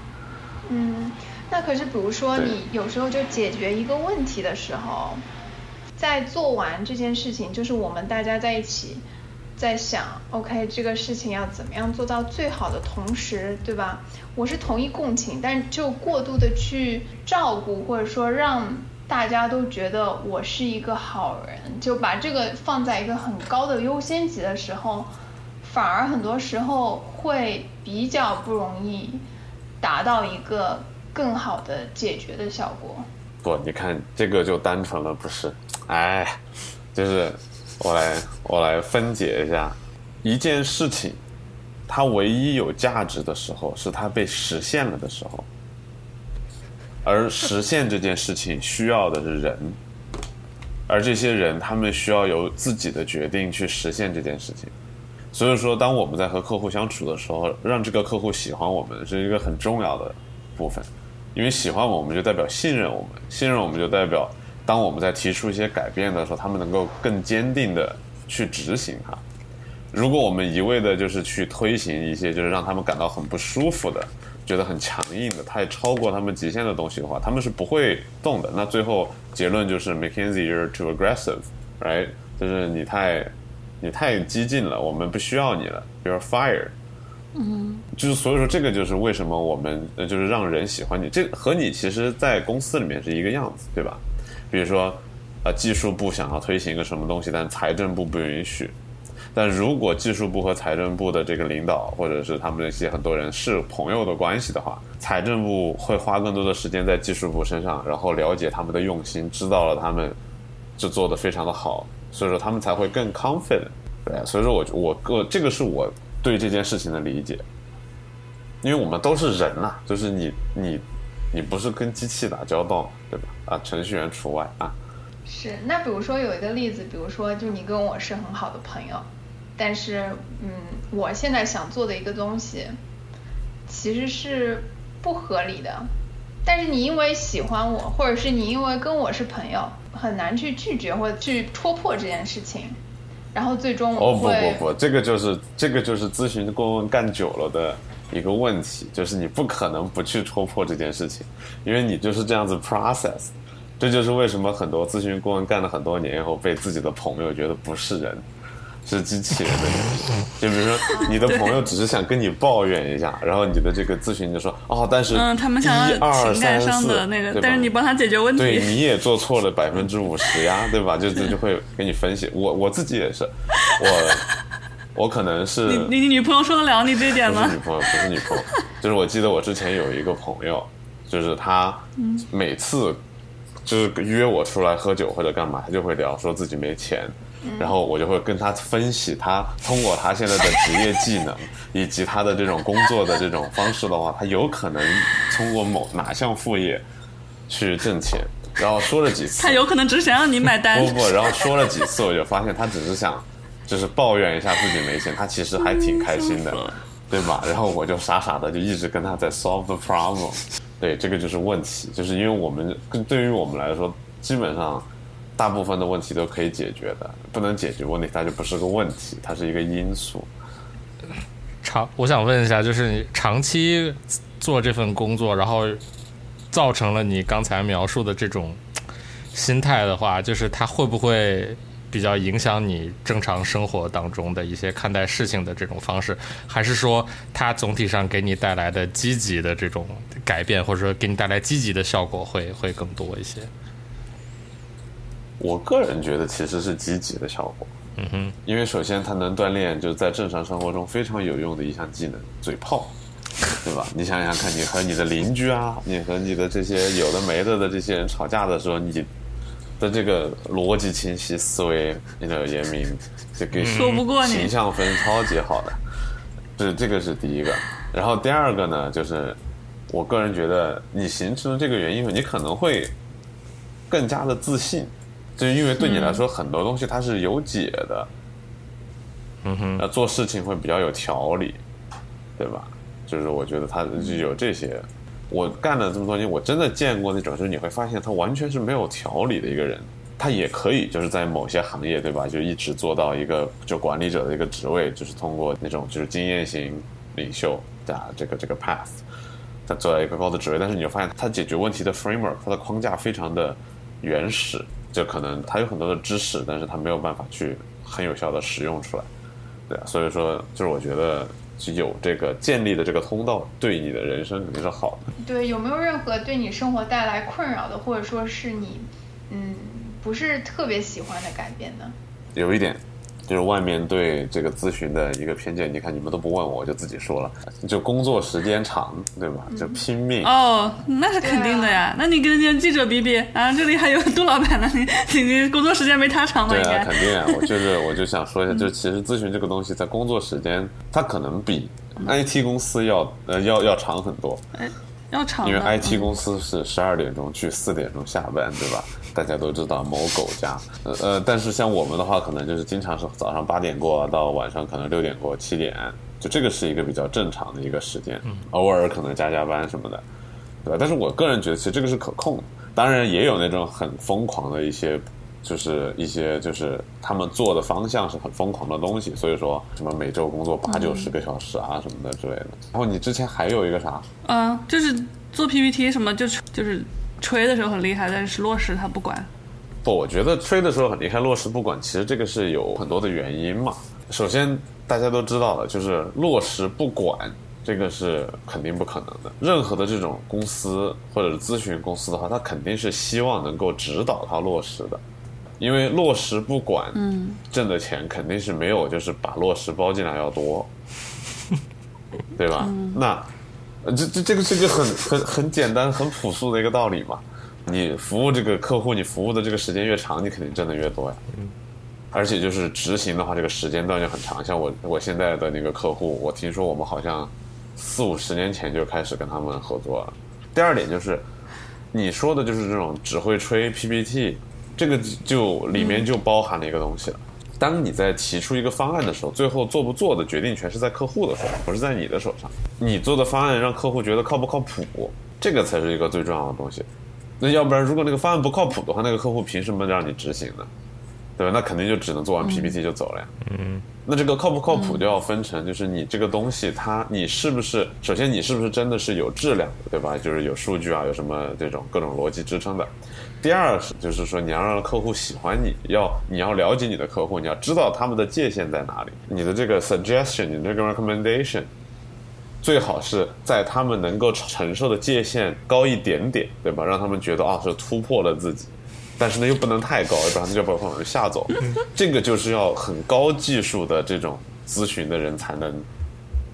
嗯，那可是比如说你有时候就解决一个问题的时候，在做完这件事情，就是我们大家在一起在想，OK，这个事情要怎么样做到最好的同时，对吧？我是同意共情，但就过度的去照顾，或者说让大家都觉得我是一个好人，就把这个放在一个很高的优先级的时候，反而很多时候会比较不容易达到一个更好的解决的效果。不，你看这个就单纯了，不是？哎，就是我来我来分解一下一件事情，它唯一有价值的时候是它被实现了的时候，而实现这件事情需要的是人，而这些人他们需要有自己的决定去实现这件事情。所以说，当我们在和客户相处的时候，让这个客户喜欢我们是一个很重要的部分，因为喜欢我们就代表信任我们，信任我们就代表当我们在提出一些改变的时候，他们能够更坚定的去执行它。如果我们一味的就是去推行一些就是让他们感到很不舒服的、觉得很强硬的、太超过他们极限的东西的话，他们是不会动的。那最后结论就是 McKinsey you're too aggressive，right？就是你太你太激进了，我们不需要你了，you're fired。嗯，就是所以说这个就是为什么我们呃就是让人喜欢你，这和你其实，在公司里面是一个样子，对吧？比如说，呃，技术部想要推行一个什么东西，但财政部不允许。但如果技术部和财政部的这个领导，或者是他们那些很多人是朋友的关系的话，财政部会花更多的时间在技术部身上，然后了解他们的用心，知道了他们就做得非常的好，所以说他们才会更 confident。对，所以说我我个这个是我对这件事情的理解。因为我们都是人呐、就是你你你不是跟机器打交道，对吧？啊，程序员除外啊。是，那比如说有一个例子，比如说就你跟我是很好的朋友，但是嗯，我现在想做的一个东西，其实是不合理的，但是你因为喜欢我，或者是你因为跟我是朋友，很难去拒绝或者去戳破这件事情，然后最终哦不不不，这个就是这个就是咨询顾问干久了的一个问题，就是你不可能不去戳破这件事情，因为你就是这样子 process。这就是为什么很多咨询顾问干了很多年以后，被自己的朋友觉得不是人，是机器人的原因。就比如说，你的朋友只是想跟你抱怨一下，然后你的这个咨询就说：“哦，但是嗯，他们想要情感上的那个，但是你帮他解决问题。对你也做错了百分之五十呀，对吧？就就就会给你分析。我我自己也是，我我可能是你你你女朋友受得了你这一点吗不是女？朋友，不是女朋友，就是我记得我之前有一个朋友，就是他每次就是约我出来喝酒或者干嘛，他就会聊说自己没钱。然后我就会跟他分析，他通过他现在的职业技能 以及他的这种工作的这种方式的话，他有可能通过某哪项副业去挣钱。然后说了几次，他有可能只是想让你买单不。不，然后说了几次，我就发现他只是想，就是抱怨一下自己没钱，他其实还挺开心的，对吧？然后我就傻傻的就一直跟他在 solve the problem，对，这个就是问题，就是因为我们对于我们来说，基本上大部分的问题都可以解决的，不能解决问题，它就不是个问题，它是一个因素。长，我想问一下，就是你长期做这份工作，然后造成了你刚才描述的这种心态的话，就是它会不会比较影响你正常生活当中的一些看待事情的这种方式？还是说它总体上给你带来的积极的这种改变，或者说给你带来积极的效果会会更多一些？我个人觉得其实是积极的效果，嗯哼，因为首先它能锻炼就是在正常生活中非常有用的一项技能——嘴炮，对吧？你想想看，你和你的邻居啊，你和你的这些有的没的的这些人吵架的时候，你的这个逻辑清晰、思维你的严明，这个说不过你。形象分超级好的，是这个是第一个。然后第二个呢，就是我个人觉得你形成了这个原因后，你可能会更加的自信，就是因为对你来说很多东西它是有解的，嗯哼，那做事情会比较有条理，对吧？就是我觉得他就有这些。我干了这么多年，我真的见过那种，就是你会发现他完全是没有条理的一个人。他也可以就是在某些行业，对吧？就一直做到一个就管理者的一个职位，就是通过那种就是经验型领袖的这个这个 path，他做到一个高的职位。但是你就发现他解决问题的 framework，他的框架非常的原始，就可能他有很多的知识，但是他没有办法去很有效的使用出来。对啊，所以说就是我觉得是有这个建立的这个通道，对你的人生肯定是好的。对，有没有任何对你生活带来困扰的，或者说是你嗯不是特别喜欢的改变呢？有一点就是外面对这个咨询的一个偏见，你看你们都不问我，我就自己说了，就工作时间长，对吧？就拼命。哦，那是肯定的呀。那你跟人家记者比比啊，这里还有杜老板呢，你你你工作时间没他长吗？对啊，肯定啊！我就是 我就想说一下，就其实咨询这个东西，在工作时间，它可能比 IT 公司要呃要要长很多。要长。因为嗯 IT 公司是十二点钟去，四点钟下班，对吧？大家都知道某狗家，呃呃，但是像我们的话，可能就是经常是早上八点过到晚上可能六点过七点，就这个是一个比较正常的一个时间，偶尔可能加加班什么的，对吧？但是我个人觉得，其实这个是可控的，当然也有那种很疯狂的一些。就是一些就是他们做的方向是很疯狂的东西，所以说什么每周工作八九十个小时啊什么的之类的。然后你之前还有一个啥？嗯，就是做 PPT 什么，就是就是吹的时候很厉害，但是落实他不管。不，我觉得吹的时候很厉害，落实不管，其实这个是有很多的原因嘛。首先，大家都知道的，就是落实不管，这个是肯定不可能的。任何的这种公司或者是咨询公司的话，他肯定是希望能够指导他落实的，因为落实不管，嗯，挣的钱肯定是没有就是把落实包进来要多，对吧？那呃这这这个是一个很很很简单、很朴素的一个道理嘛。你服务这个客户，你服务的这个时间越长，你肯定挣的越多呀。而且就是执行的话，这个时间段就很长。像我我现在的那个客户，我听说我们好像四五十年前就开始跟他们合作了。第二点就是你说的就是这种只会吹 PPT，这个就里面就包含了一个东西了。当你在提出一个方案的时候，最后做不做的决定权是在客户的手上，不是在你的手上。你做的方案让客户觉得靠不靠谱，这个才是一个最重要的东西。那要不然，如果那个方案不靠谱的话，那个客户凭什么让你执行呢？对吧？那肯定就只能做完 PPT 就走了呀。嗯。那这个靠不靠谱就要分成，就是你这个东西，它你是不是首先你是不是真的是有质量的，对吧？就是有数据啊，有什么这种各种逻辑支撑的。第二是，就是说你要让客户喜欢你，要你要了解你的客户，你要知道他们的界限在哪里。你的这个 suggestion，你这个 recommendation，最好是在他们能够承受的界限高一点点，对吧？让他们觉得啊是突破了自己，但是呢又不能太高，要不然就把他们吓走。这个就是要很高技术的这种咨询的人才能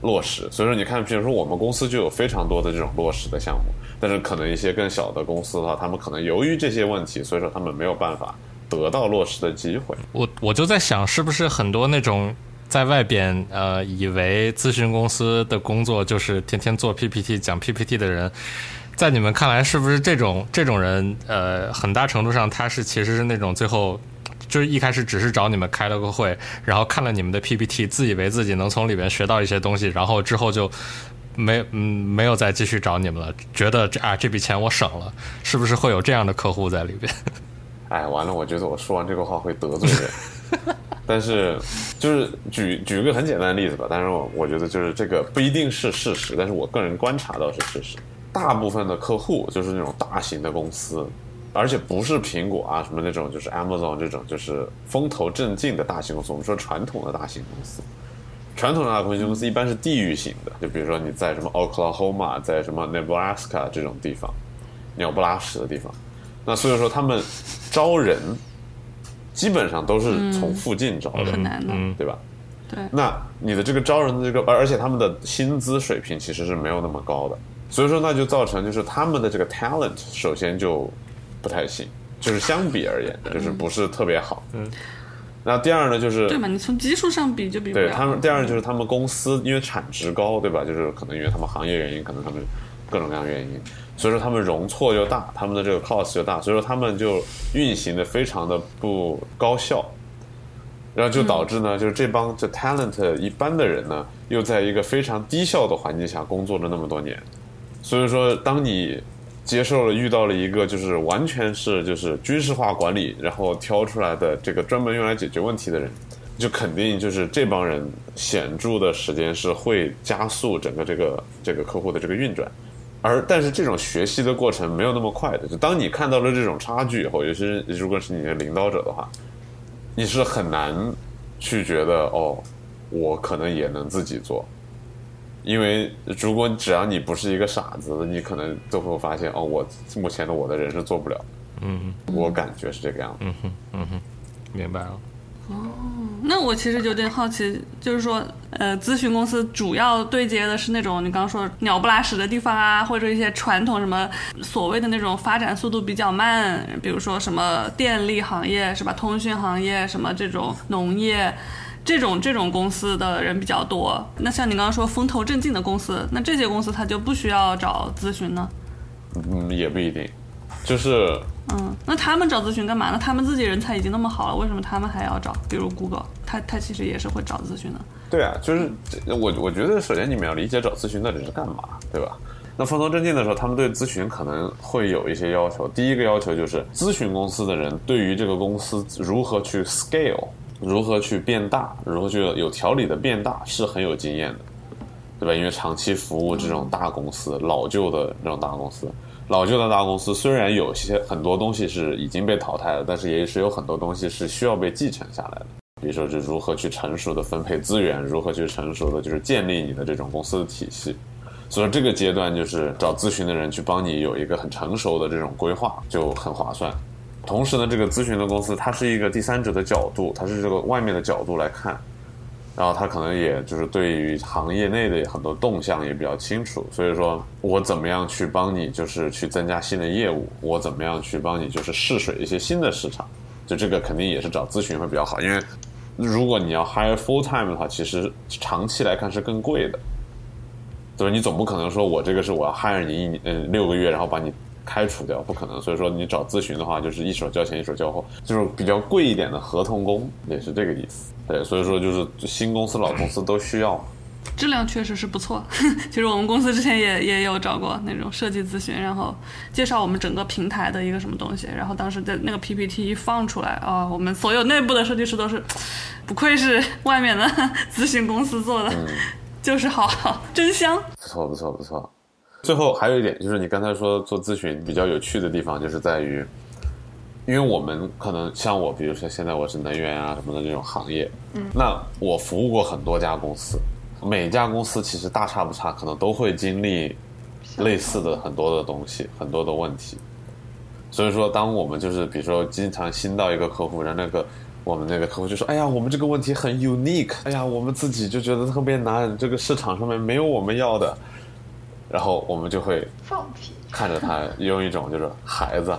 落实。所以说，你看，比如说我们公司就有非常多的这种落实的项目。但是可能一些更小的公司的话，他们可能由于这些问题，所以说他们没有办法得到落实的机会。我我就在想，是不是很多那种在外边呃，以为咨询公司的工作就是天天做 PPT 讲 PPT 的人，在你们看来，是不是这种这种人呃，很大程度上他是其实是那种最后就是一开始只是找你们开了个会，然后看了你们的 PPT，自以为自己能从里边学到一些东西，然后之后就。没嗯，没有再继续找你们了，觉得这啊这笔钱我省了，是不是会有这样的客户在里边？哎，完了，我觉得我说完这个话会得罪人。但是，就是举举个很简单的例子吧。但是我我觉得就是这个不一定是事实，但是我个人观察到是事实。大部分的客户就是那种大型的公司，而且不是苹果啊什么那种，就是 Amazon 这种就是风头正劲的大型公司。我们说传统的大型公司。传统的大型公司一般是地域型的，就比如说你在什么 Oklahoma，在什么 Nebraska 这种地方，鸟不拉屎的地方，那所以说他们招人基本上都是从附近招的，很难的，对吧？对。那你的这个招人的这个，而而且他们的薪资水平其实是没有那么高的，所以说那就造成就是他们的这个 talent 首先就不太行，就是相比而言就是不是特别好。嗯。那第二呢，就是对嘛？你从基数上比就比不了。对他们，第二就是他们公司因为产值高，对吧？就是可能因为他们行业原因，可能他们各种各样原因，所以说他们容错就大，他们的这个 cost 就大，所以说他们就运行的非常的不高效，然后就导致呢，就是这帮这 talent 一般的人呢，又在一个非常低效的环境下工作了那么多年，所以说当你。接受了遇到了一个就是完全是就是军事化管理，然后挑出来的这个专门用来解决问题的人，就肯定就是这帮人显著的时间是会加速整个这个这个客户的这个运转，而但是这种学习的过程没有那么快的，就当你看到了这种差距以后，尤其是如果是你的领导者的话，你是很难去觉得哦，我可能也能自己做。因为如果只要你不是一个傻子，你可能都会发现哦，我目前的我的人是做不了。嗯，我感觉是这个样子。嗯哼，嗯哼，明白了。哦，那我其实有点好奇，就是说，呃，咨询公司主要对接的是那种你刚刚说鸟不拉屎的地方啊，或者一些传统什么所谓的那种发展速度比较慢，比如说什么电力行业是吧，通讯行业什么这种农业。这种这种公司的人比较多，那像你刚刚说风头正劲的公司，那这些公司他就不需要找咨询呢？嗯，也不一定，就是嗯，那他们找咨询干嘛呢？他们自己人才已经那么好了，为什么他们还要找？比如 Google，他他其实也是会找咨询的。对啊，就是我我觉得首先你们要理解找咨询到底是干嘛，对吧？那风头正劲的时候，他们对咨询可能会有一些要求。第一个要求就是咨询公司的人对于这个公司如何去 scale。如何去变大，如何去有条理的变大，是很有经验的，对吧？因为长期服务这种大公司、老旧的那种大公司，老旧的大公司虽然有些很多东西是已经被淘汰了，但是也是有很多东西是需要被继承下来的。比如说，就如何去成熟的分配资源，如何去成熟的就是建立你的这种公司的体系。所以这个阶段就是找咨询的人去帮你有一个很成熟的这种规划，就很划算。同时呢，这个咨询的公司它是一个第三者的角度，它是这个外面的角度来看，然后他可能也就是对于行业内的很多动向也比较清楚，所以说我怎么样去帮你就是去增加新的业务，我怎么样去帮你就是试水一些新的市场，就这个肯定也是找咨询会比较好，因为如果你要 hire full time 的话，其实长期来看是更贵的，就是你总不可能说我这个是我要 hire 你一年嗯六个月，然后把你开除掉，不可能。所以说你找咨询的话，就是一手交钱一手交货，就是比较贵一点的合同工，也是这个意思。对，所以说就是新公司老公司都需要。质量确实是不错。其实我们公司之前也也有找过那种设计咨询，然后介绍我们整个平台的一个什么东西，然后当时在那个 PPT 一放出来啊，我们所有内部的设计师都是，不愧是外面的 咨询公司做的，就是好，真香。不错，不错，不错。最后还有一点就是，你刚才说做咨询比较有趣的地方，就是在于，因为我们可能像我，比如说现在我是能源啊什么的这种行业，嗯，那我服务过很多家公司，每家公司其实大差不差，可能都会经历类似的很多的东西，很多的问题。所以说，当我们就是比如说经常新到一个客户，然后那个我们那个客户就说：“哎呀，我们这个问题很 unique，哎呀，我们自己就觉得特别难，这个市场上面没有我们要的。”然后我们就会放屁，看着他用一种就是孩子，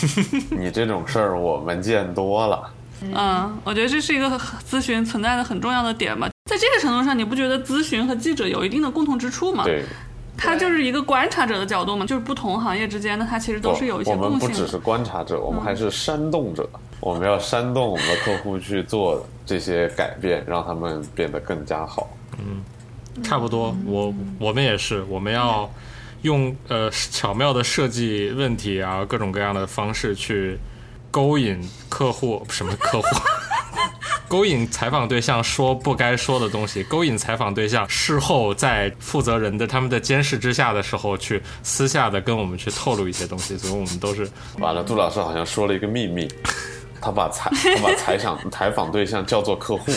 你这种事儿我们见多了。嗯，我觉得这是一个咨询存在的很重要的点嘛。在这个程度上，你不觉得咨询和记者有一定的共同之处吗？对，他就是一个观察者的角度嘛，就是不同行业之间的他其实都是有一些我们共性的。不只是观察者，我们还是煽动者。我们要煽动我们的客户去做这些改变，让他们变得更加好。差不多，我我们也是，我们要用呃巧妙的设计问题啊，各种各样的方式去勾引客户，什么客户？勾引采访对象说不该说的东西，勾引采访对象事后在负责人的他们的监视之下的时候，去私下的跟我们去透露一些东西，所以我们都是完了，杜老师好像说了一个秘密，他把采他把采访采访对象叫做客户，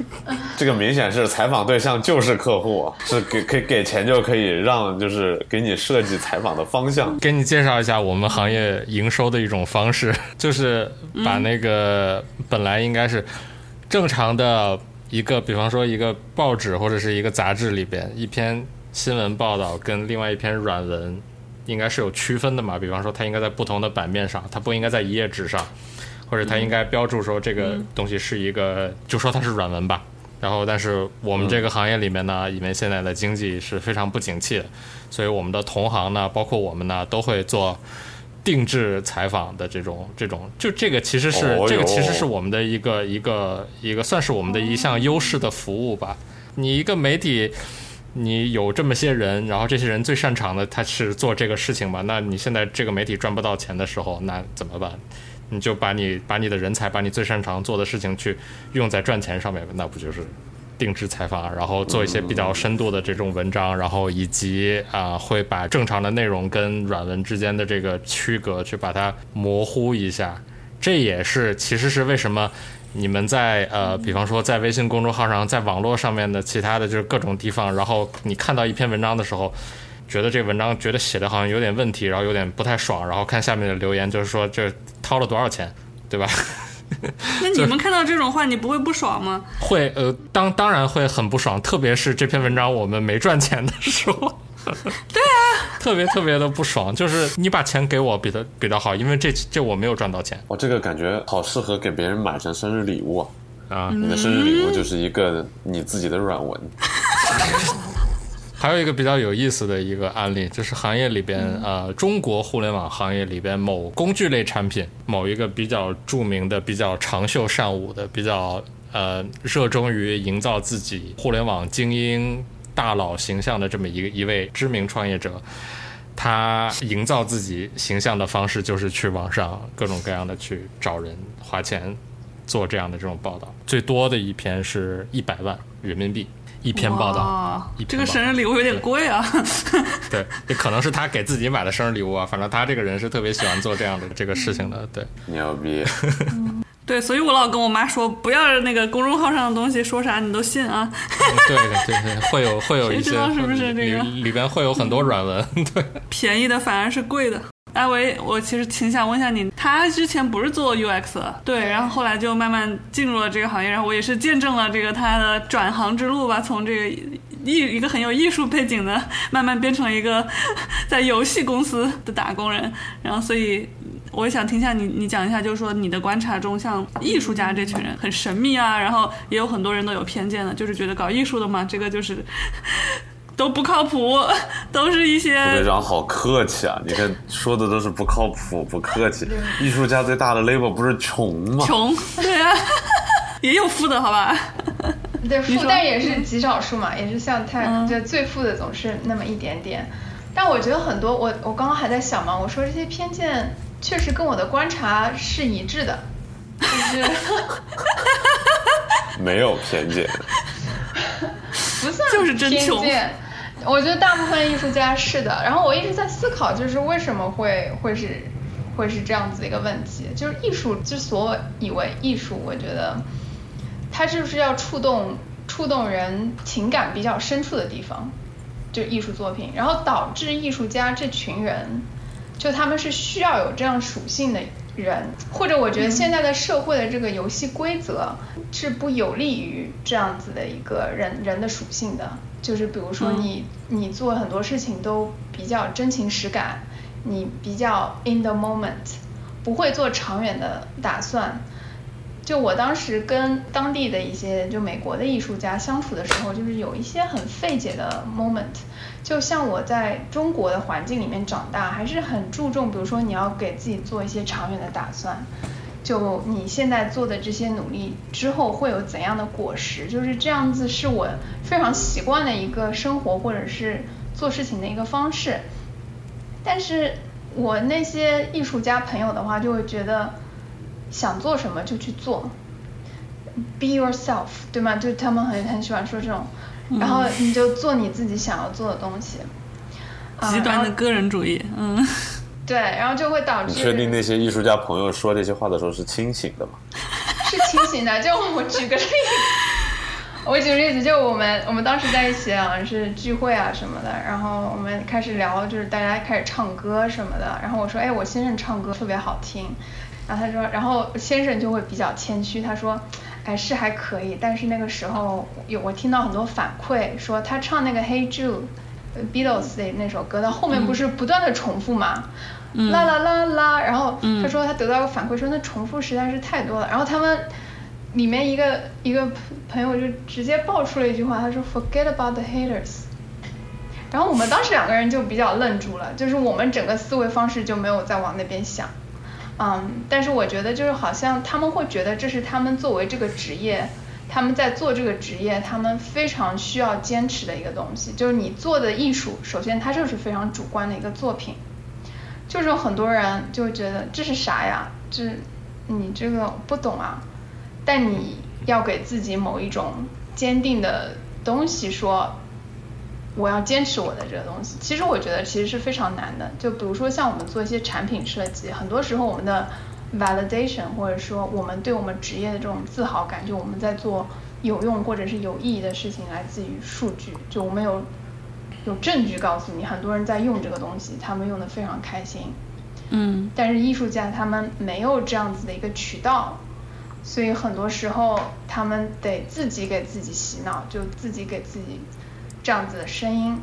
这个明显是采访对象就是客户，是给可以给钱就可以让就是给你设计采访的方向。给你介绍一下我们行业营收的一种方式，就是把那个本来应该是正常的一个，比方说一个报纸或者是一个杂志里边一篇新闻报道跟另外一篇软文应该是有区分的嘛，比方说它应该在不同的版面上，它不应该在一页纸上，或者它应该标注说这个东西是一个，就说它是软文吧。然后，但是我们这个行业里面呢，因为现在的经济是非常不景气的，所以我们的同行呢，包括我们呢，都会做定制采访的这种这种，就这个其实是、哦这个其实是我们的一个一个一个算是我们的一项优势的服务吧。你一个媒体，你有这么些人，然后这些人最擅长的他是做这个事情吧？那你现在这个媒体赚不到钱的时候，那怎么办？你就把你把你的人才，把你最擅长做的事情去用在赚钱上面，那不就是定制采访，然后做一些比较深度的这种文章，然后以及啊、会把正常的内容跟软文之间的这个区隔去把它模糊一下。这也是其实是为什么你们在呃，比方说在微信公众号上，在网络上面的其他的就是各种地方，然后你看到一篇文章的时候。觉得这文章觉得写的好像有点问题，然后有点不太爽，然后看下面的留言，就是说这掏了多少钱，对吧？那你们看到这种话，你不会不爽吗？会呃，当当然会很不爽，特别是这篇文章我们没赚钱的时候。对啊，特别特别的不爽，就是你把钱给我比的比较好，因为这这我没有赚到钱哦，这个感觉好适合给别人买成生日礼物啊！啊。你的生日礼物就是一个你自己的软文。还有一个比较有意思的一个案例，就是行业里边，呃，中国互联网行业里边某工具类产品，某一个比较著名的、比较长袖善舞的、比较呃热衷于营造自己互联网精英大佬形象的这么一个一位知名创业者，他营造自己形象的方式就是去网上各种各样的去找人花钱做这样的这种报道，最多的一篇是一百万人民币一篇报道，一这个生日礼物有点贵啊。对，也可能是他给自己买的生日礼物啊。反正他这个人是特别喜欢做这样的这个事情的。对，牛逼！对，所以我老跟我妈说，不要那个公众号上的东西说啥你都信啊。嗯对对对，会有会有一些知道是不是这个里里边会有很多软文。对，便宜的反而是贵的。阿维，我其实挺想问一下你，他之前不是做 UX 的，对，然后后来就慢慢进入了这个行业，然后我也是见证了这个他的转行之路吧，从这个艺一个很有艺术背景的，慢慢变成了一个在游戏公司的打工人，然后所以我也想听一下你，你讲一下，就是说你的观察中，像艺术家这群人很神秘啊，然后也有很多人都有偏见的，就是觉得搞艺术的嘛，这个就是都不靠谱，都是一些副队长好客气啊！你看说的都是不靠谱、不客气。艺术家最大的 label 不是穷吗？穷，对啊，也有富的好吧？对，富但也是极少数嘛，也是像他，嗯就最富的总是那么一点点。但我觉得很多，我我刚刚还在想嘛，我说这些偏见确实跟我的观察是一致的，就是没有偏见，不算就是真穷偏见。我觉得大部分艺术家是的，然后我一直在思考，就是为什么会会是会是这样子的一个问题，就是艺术之所以为艺术，我觉得它就是要触动触动人情感比较深处的地方，就艺术作品，然后导致艺术家这群人，就他们是需要有这样属性的人，或者我觉得现在的社会的这个游戏规则是不有利于这样子的一个人人的属性的，就是比如说你、你做很多事情都比较真情实感，你比较 in the moment，不会做长远的打算。就我当时跟当地的一些就美国的艺术家相处的时候，就是有一些很费解的 moment。就像我在中国的环境里面长大，还是很注重，比如说你要给自己做一些长远的打算。就你现在做的这些努力之后会有怎样的果实，就是这样子，是我非常习惯的一个生活或者是做事情的一个方式。但是我那些艺术家朋友的话，就会觉得想做什么就去做，be yourself，对吗？就他们很很喜欢说这种，然后你就做你自己想要做的东西。啊极端的个人主义，嗯，对，然后就会导致你确定那些艺术家朋友说这些话的时候是清醒的吗？是清醒的。就我举个例子，我举个例子，就我们我们当时在一起啊，是聚会啊什么的，然后我们开始聊，就是大家开始唱歌什么的，然后我说，哎，我先生唱歌特别好听，然后他说，然后先生就会比较谦虚，他说。哎，是还可以，但是那个时候有我听到很多反馈，说他唱那个《Hey Jude》呃，Beatles 的那首歌，到后面不是不断的重复嘛，嗯啦啦啦啦，然后他说他得到个反馈说那重复实在是太多了，然后他们里面一个一个朋友就直接爆出了一句话，他说 Forget about the haters。然后我们当时两个人就比较愣住了，就是我们整个思维方式就没有再往那边想，嗯，但是我觉得就是好像他们会觉得这是他们作为这个职业，他们在做这个职业，他们非常需要坚持的一个东西，就是你做的艺术，首先它就是非常主观的一个作品，就是很多人就会觉得这是啥呀？这你这个不懂啊，但你要给自己某一种坚定的东西说。我要坚持我的这个东西。其实我觉得其实是非常难的。就比如说像我们做一些产品设计，很多时候我们的 validation 或者说我们对我们职业的这种自豪感，就我们在做有用或者是有意义的事情，来自于数据。就我们有有证据告诉你，很多人在用这个东西，他们用的非常开心。嗯但是艺术家他们没有这样子的一个渠道，所以很多时候他们得自己给自己洗脑，就自己给自己这样子的声音。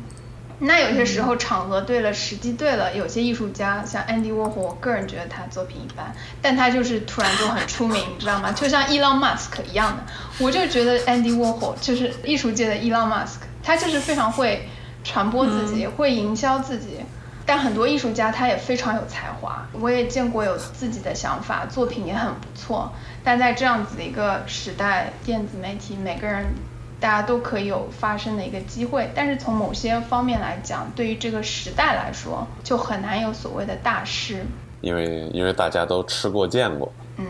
那有些时候场合对了，时机对了，有些艺术家像 Andy Warhol，我个人觉得他作品一般，但他就是突然就很出名，你知道吗？就像 Elon Musk 一样的，我就觉得 Andy Warhol 就是艺术界的 Elon Musk，他就是非常会传播自己，会营销自己。但很多艺术家他也非常有才华，我也见过有自己的想法，作品也很不错。但在这样子的一个时代，电子媒体每个人大家都可以有发声的一个机会，但是从某些方面来讲，对于这个时代来说，就很难有所谓的大师。因为因为大家都吃过见过，嗯，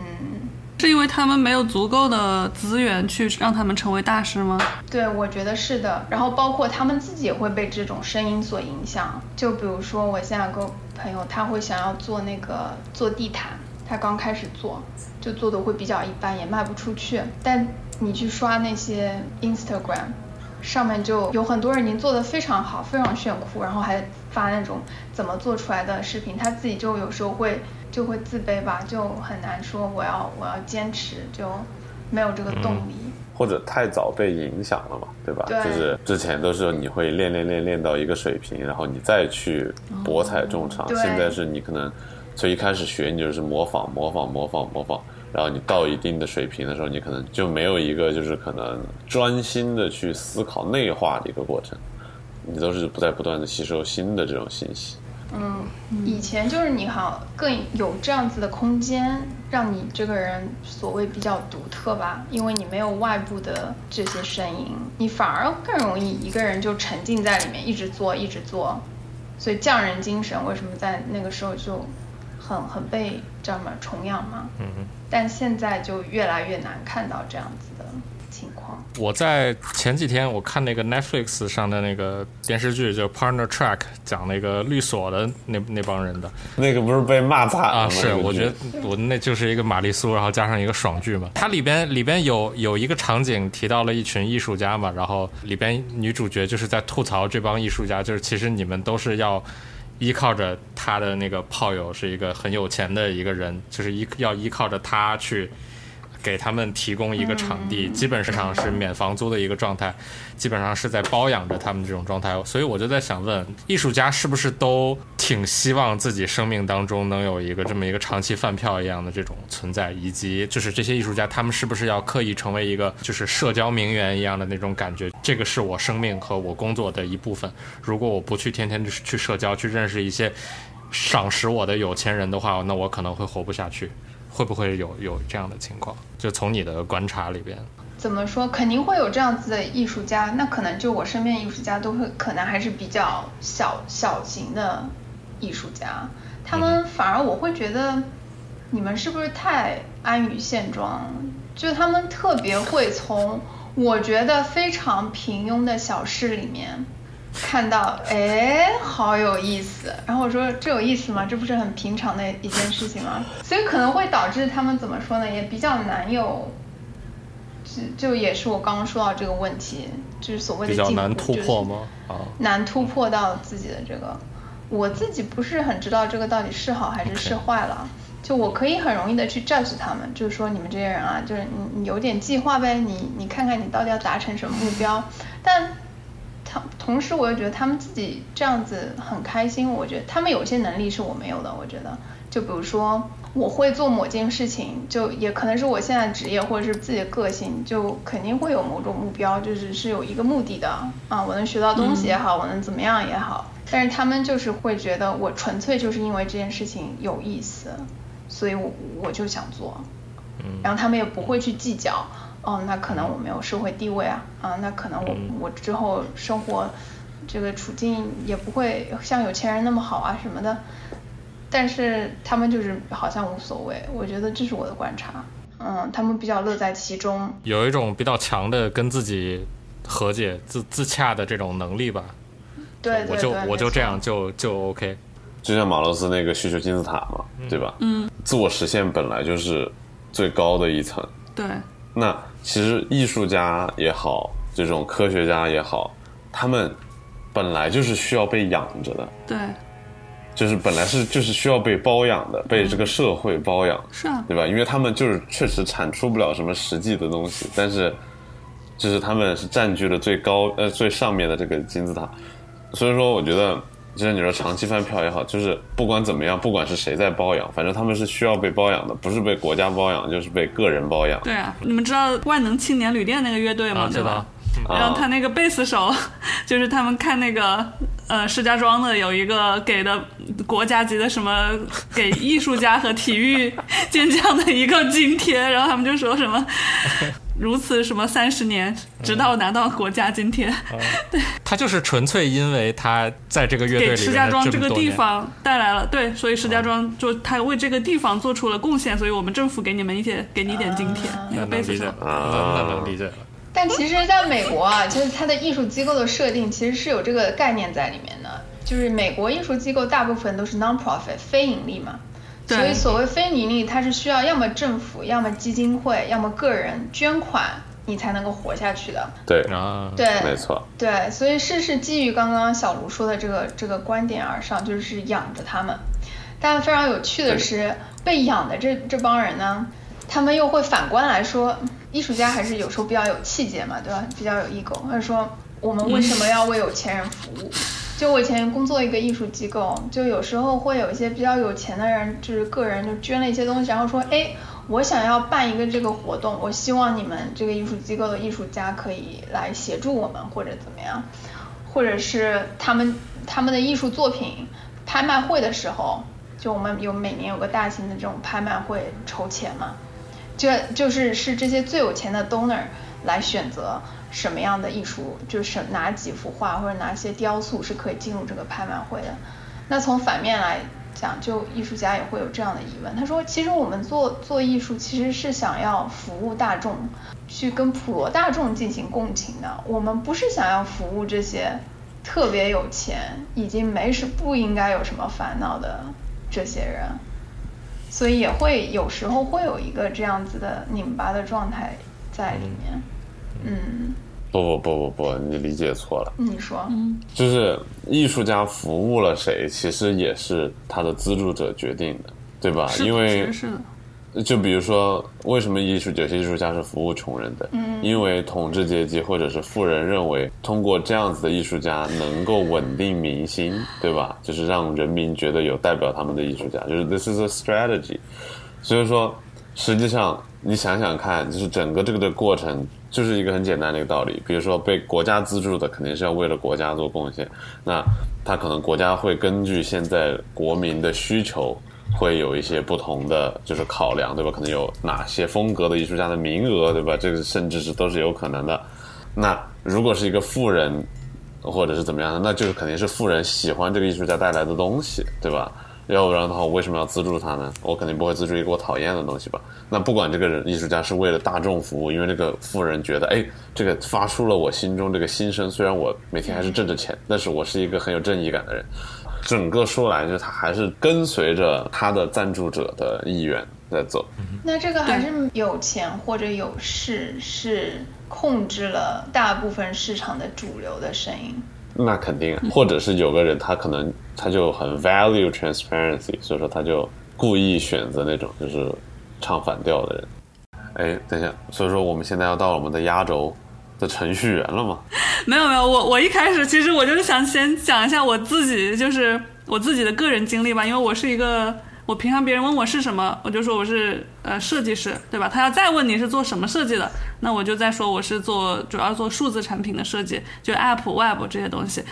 是因为他们没有足够的资源去让他们成为大师吗？对，我觉得是的。然后包括他们自己也会被这种声音所影响。就比如说，我现在有个朋友，他会想要做那个做地毯，他刚开始做，就做的会比较一般，也卖不出去。但你去刷那些 Instagram，上面就有很多人已经做的非常好，非常炫酷，然后还发那种怎么做出来的视频，他自己就有时候会就会自卑吧，就很难说我要我要坚持，就没有这个动力。或者太早被影响了嘛，对吧？对就是之前都是你会练练练练到一个水平，然后你再去博采众长。对现在是你可能从一开始学，你就是模仿模仿模仿模仿，然后你到一定的水平的时候，你可能就没有一个就是可能专心的去思考内化的一个过程。你都是不在不断的吸收新的这种信息。嗯，以前就是你好更有这样子的空间，让你这个人所谓比较独特吧，因为你没有外部的这些声音，你反而更容易一个人就沉浸在里面，一直做一直做，所以匠人精神为什么在那个时候就很很被叫什么崇仰嘛？嗯但现在就越来越难看到这样子的。我在前几天我看那个 Netflix 上的那个电视剧，就 Partner Track，讲那个律所的那那帮人的那个不是被骂惨啊，是我觉得我那就是一个玛丽苏，然后加上一个爽剧嘛。它里边里边有有一个场景提到了一群艺术家嘛，然后里边女主角就是在吐槽这帮艺术家，就是其实你们都是要。依靠着他的那个炮友是一个很有钱的一个人，就是依要依靠着他去给他们提供一个场地，基本上是免房租的一个状态，基本上是在包养着他们这种状态。所以我就在想问，艺术家是不是都挺希望自己生命当中能有一个这么一个长期饭票一样的这种存在，以及就是这些艺术家他们是不是要刻意成为一个就是社交名媛一样的那种感觉？这个是我生命和我工作的一部分。如果我不去天天去去社交，去认识一些赏识我的有钱人的话，那我可能会活不下去。会不会有有这样的情况？就从你的观察里边，怎么说？肯定会有这样子的艺术家，那可能就我身边艺术家都会，可能还是比较小小型的艺术家，他们反而我会觉得，你们是不是太安于现状？就他们特别会从我觉得非常平庸的小事里面。看到，哎，好有意思。然后我说，这有意思吗？这不是很平常的一件事情吗？所以可能会导致他们怎么说呢，也比较难有，就就也是我刚刚说到这个问题，就是所谓的比较难突破吗？啊，难突破到自己的这个，我自己不是很知道这个到底是好还是是坏了。就我可以很容易的去 judge 他们，就是说你们这些人啊，就是你你有点计划呗，你你看看你到底要达成什么目标，但。同同时，我又觉得他们自己这样子很开心。我觉得他们有些能力是我没有的。我觉得，就比如说，我会做某件事情，就也可能是我现在职业或者是自己的个性，就肯定会有某种目标，就是是有一个目的的啊。我能学到东西也好，我能怎么样也好。但是他们就是会觉得我纯粹就是因为这件事情有意思，所以我我就想做。然后他们也不会去计较。哦，那可能我没有社会地位啊，啊，那可能我我之后生活这个处境也不会像有钱人那么好啊什么的，但是他们就是好像无所谓，我觉得这是我的观察，嗯，他们比较乐在其中，有一种比较强的跟自己和解、自自洽的这种能力吧。对对对，我就我就这样就就 OK。就像马洛斯那个需求金字塔嘛，对吧？嗯，自我实现本来就是最高的一层。对，那其实艺术家也好，这种科学家也好，他们本来就是需要被养着的，对，就是本来是就是需要被包养的，被这个社会包养，是啊，对吧？因为他们就是确实产出不了什么实际的东西，但是就是他们是占据了最高呃最上面的这个金字塔，所以说我觉得。就是你说长期饭票也好，就是不管怎么样，不管是谁在包养，反正他们是需要被包养的，不是被国家包养，就是被个人包养。对啊，你们知道万能青年旅店那个乐队吗？啊，对吧知道？。然后他那个贝斯手，就是他们看那个呃石家庄的有一个给的国家级的什么给艺术家和体育 健将的一个津贴，然后他们就说什么 如此什么三十年，直到拿到国家津贴，对他就是纯粹因为他在这个乐队里给石家庄这个地方带来了对，所以石家庄就他为这个地方做出了贡献，所以我们政府给你们一些给你一点津贴，那个贝斯手理解了，。那那能理解了。但其实，在美国啊，就是它的艺术机构的设定其实是有这个概念在里面的，就是美国艺术机构大部分都是 non-profit 非盈利嘛，所以所谓非盈利，它是需要要么政府，要么基金会，要么个人捐款，你才能够活下去的。对，啊，对，没错。对，所以是是基于刚刚小卢说的这个这个观点而上，就是养着他们。但非常有趣的是，被养的这这帮人呢，他们又会反观来说，艺术家还是有时候比较有气节嘛，对吧？比较有 ego，他说我们为什么要为有钱人服务？就我以前工作一个艺术机构，就有时候会有一些比较有钱的人，就是个人就捐了一些东西，然后说，哎，我想要办一个这个活动，我希望你们这个艺术机构的艺术家可以来协助我们或者怎么样。或者是他们他们的艺术作品拍卖会的时候，就我们有每年有个大型的这种拍卖会筹钱嘛，这就是是这些最有钱的 donor 来选择什么样的艺术，就是哪几幅画或者哪些雕塑是可以进入这个拍卖会的。那从反面来讲，就艺术家也会有这样的疑问。他说，其实我们做做艺术其实是想要服务大众，去跟普罗大众进行共情的。我们不是想要服务这些特别有钱、已经没什不应该有什么烦恼的这些人。所以也会有时候会有一个这样子的拧巴的状态在里面。嗯，不不不不不，你理解错了。你说，就是艺术家服务了谁，其实也是他的资助者决定的，对吧？因为是的，就比如说，为什么艺术有些艺术家是服务穷人的？嗯，因为统治阶级或者是富人认为，通过这样子的艺术家能够稳定民心，对吧？就是让人民觉得有代表他们的艺术家，就是 this is a strategy。所以说，实际上你想想看，就是整个这个的过程，就是一个很简单的一个道理。比如说被国家资助的，肯定是要为了国家做贡献，那他可能国家会根据现在国民的需求。会有一些不同的就是考量，对吧？可能有哪些风格的艺术家的名额，对吧？这个甚至是都是有可能的。那如果是一个富人，或者是怎么样的，那就是肯定是富人喜欢这个艺术家带来的东西，对吧？要不然的话，我为什么要资助他呢？我肯定不会资助一个我讨厌的东西吧？那不管这个人艺术家是为了大众服务，因为这个富人觉得，哎，这个发出了我心中这个心声，虽然我每天还是挣着钱，但是我是一个很有正义感的人。整个说来，就是他还是跟随着他的赞助者的意愿在走。那这个还是有钱或者有势是控制了大部分市场的主流的声音。那肯定啊，或者是有个人他可能他就很 value transparency，所以说他就故意选择那种就是唱反调的人。哎，等一下，所以说我们现在要到我们的压轴的程序员了吗？没有没有，我我一开始其实我就是想先讲一下我自己，就是我自己的个人经历吧，因为我是一个，我平常别人问我是什么，我就说我是呃设计师，对吧？他要再问你是做什么设计的，那我就再说我是做主要做数字产品的设计，就 App、Web 这些东西。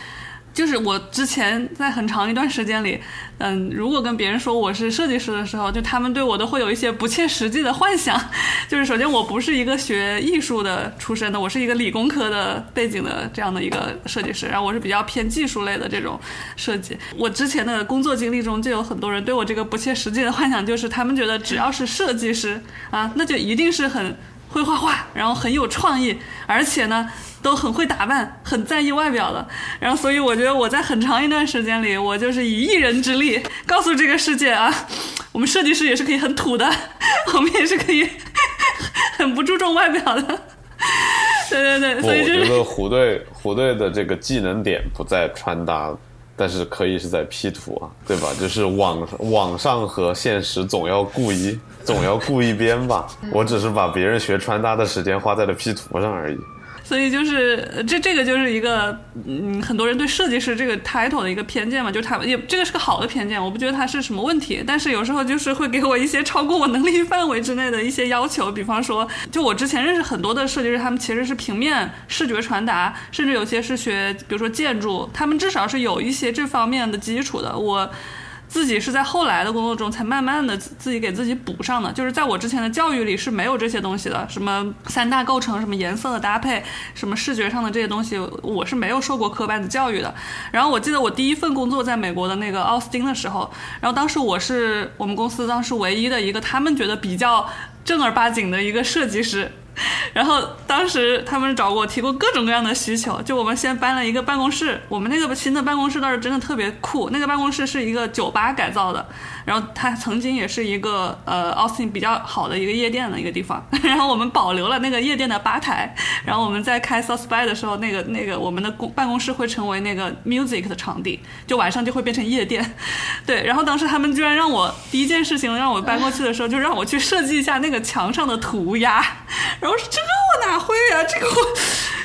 就是我之前在很长一段时间里，嗯，如果跟别人说我是设计师的时候，就他们对我都会有一些不切实际的幻想。就是首先我不是一个学艺术的出身的，我是一个理工科的背景的这样的一个设计师，然后我是比较偏技术类的这种设计。我之前的工作经历中就有很多人对我这个不切实际的幻想，就是他们觉得只要是设计师啊，那就一定是很会画画，然后很有创意，而且呢。都很会打扮，很在意外表的，然后所以我觉得我在很长一段时间里，我就是以一人之力告诉这个世界啊，我们设计师也是可以很土的，我们也是可以很不注重外表的。对对对，所以我就是觉得虎队虎队的这个技能点不在穿搭，但是可以是在 P 图啊，对吧？就是网网上和现实总要顾一总要顾一边吧。我只是把别人学穿搭的时间花在了 P 图上而已。所以就是这这个就是一个嗯，很多人对设计师这个 title 的一个偏见嘛，就是他也这个是个好的偏见，我不觉得它是什么问题，但是有时候就是会给我一些超过我能力范围之内的一些要求，比方说，就我之前认识很多的设计师，他们其实是平面视觉传达，甚至有些是学比如说建筑，他们至少是有一些这方面的基础的，我。自己是在后来的工作中才慢慢的自己给自己补上的，就是在我之前的教育里是没有这些东西的，什么三大构成，什么颜色的搭配，什么视觉上的这些东西，我是没有受过科班的教育的。然后我记得我第一份工作在美国的那个奥斯汀的时候，然后当时我是我们公司当时唯一的一个他们觉得比较正儿八经的一个设计师。然后当时他们找我提过各种各样的需求，就我们先搬了一个办公室，我们那个新的办公室倒是真的特别酷，那个办公室是一个酒吧改造的，然后它曾经也是一个呃奥斯汀比较好的一个夜店的一个地方，然后我们保留了那个夜店的吧台，然后我们在开 South by 的时候，那个那个我们的公办公室会成为那个 music 的场地，就晚上就会变成夜店，对，然后当时他们居然让我第一件事情让我搬过去的时候，就让我去设计一下那个墙上的涂鸦，然后这个我哪会啊，这个我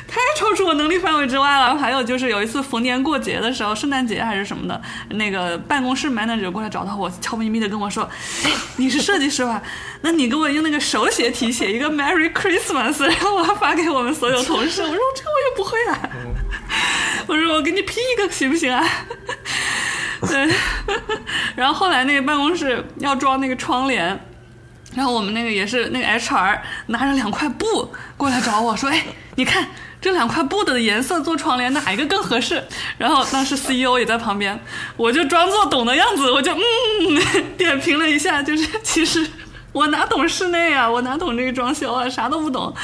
太超出我能力范围之外了。还有就是有一次逢年过节的时候，圣诞节还是什么的，那个办公室 manager 过来找到我，悄咪咪的跟我说：“哎，你是设计师吧？那你给我用那个手写体写一个 Merry Christmas，然后我要发给我们所有同事。”我说这个我也不会啊。我说我给你拼一个行不行啊？对，然后后来那个办公室要装那个窗帘，然后我们那个也是那个 HR 拿着两块布过来找我说，哎，你看。这两块布的颜色做窗帘哪一个更合适？然后当时 CEO 也在旁边，我就装作懂的样子，我就嗯 点评了一下，就是其实 我哪懂室内啊，我哪懂这个装修啊，啥都不懂。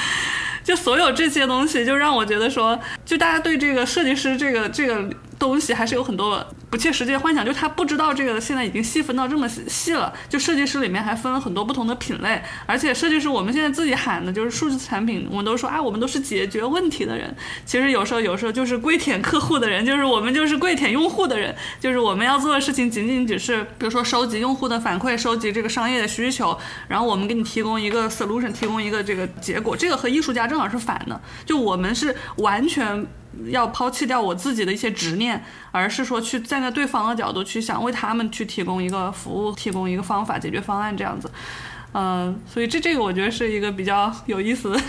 就所有这些东西，就让我觉得说，就大家对这个设计师这个这个。东西还是有很多不切实际的幻想，就他不知道这个现在已经细分到这么细了。就设计师里面还分了很多不同的品类，而且设计师我们现在自己喊的就是数字产品，我们都说啊，我们都是解决问题的人。其实有时候有时候就是跪舔客户的人，就是我们就是跪舔用户的人，就是我们要做的事情仅仅只是比如说收集用户的反馈，收集这个商业的需求，然后我们给你提供一个 solution，提供一个这个结果。这个和艺术家正好是反的，就我们是完全。要抛弃掉我自己的一些执念，而是说去站在对方的角度去想，为他们去提供一个服务，提供一个方法解决方案这样子。嗯，所以这这个我觉得是一个比较有意思的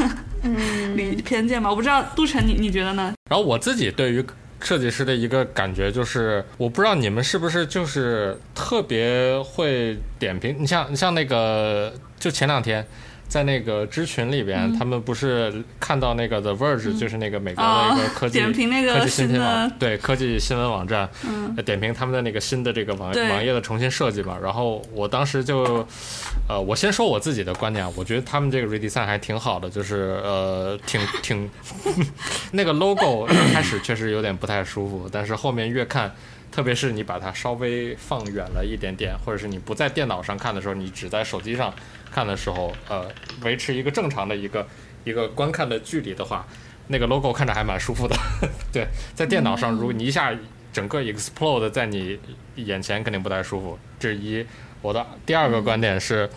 理偏见吧。我不知道杜晨你你觉得呢？然后我自己对于设计师的一个感觉就是，我不知道你们是不是就是特别会点评。你像你像那个，就前两天。在那个知群里边，他们不是看到那个 The Verge，就是那个美国的一个科技 科技新闻网，对科技新闻网站，点评他们的那个新的这个网网页的重新设计嘛。然后我当时就，呃，我先说我自己的观点，我觉得他们这个 redesign 还挺好的，就是呃，挺挺 那个 logo 一开始确实有点不太舒服，但是后面越看。特别是你把它稍微放远了一点点，或者是你不在电脑上看的时候，你只在手机上看的时候，呃，维持一个正常的一个一个观看的距离的话，那个 logo 看着还蛮舒服的。对，在电脑上，如果你一下整个 explode 在你眼前，肯定不太舒服。这是一。我的第二个观点是，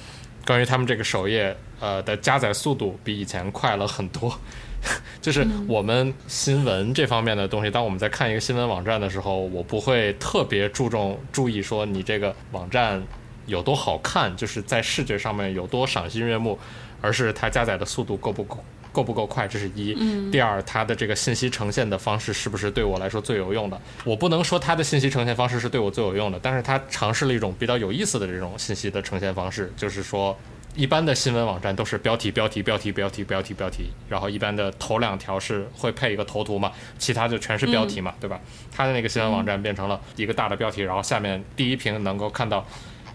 关于他们这个首页，呃的加载速度比以前快了很多。就是我们新闻这方面的东西，当我们在看一个新闻网站的时候，我不会特别注重注意说你这个网站有多好看，就是在视觉上面有多赏心悦目，而是它加载的速度够不够够不够快，这是一。第二，它的这个信息呈现的方式是不是对我来说最有用的？我不能说它的信息呈现方式是对我最有用的，但是它尝试了一种比较有意思的这种信息的呈现方式，就是说。一般的新闻网站都是标题、标题、标题、标题、标题、标题，然后一般的头两条是会配一个头图嘛，其他就全是标题嘛，对吧？它的那个新闻网站变成了一个大的标题，然后下面第一屏能够看到。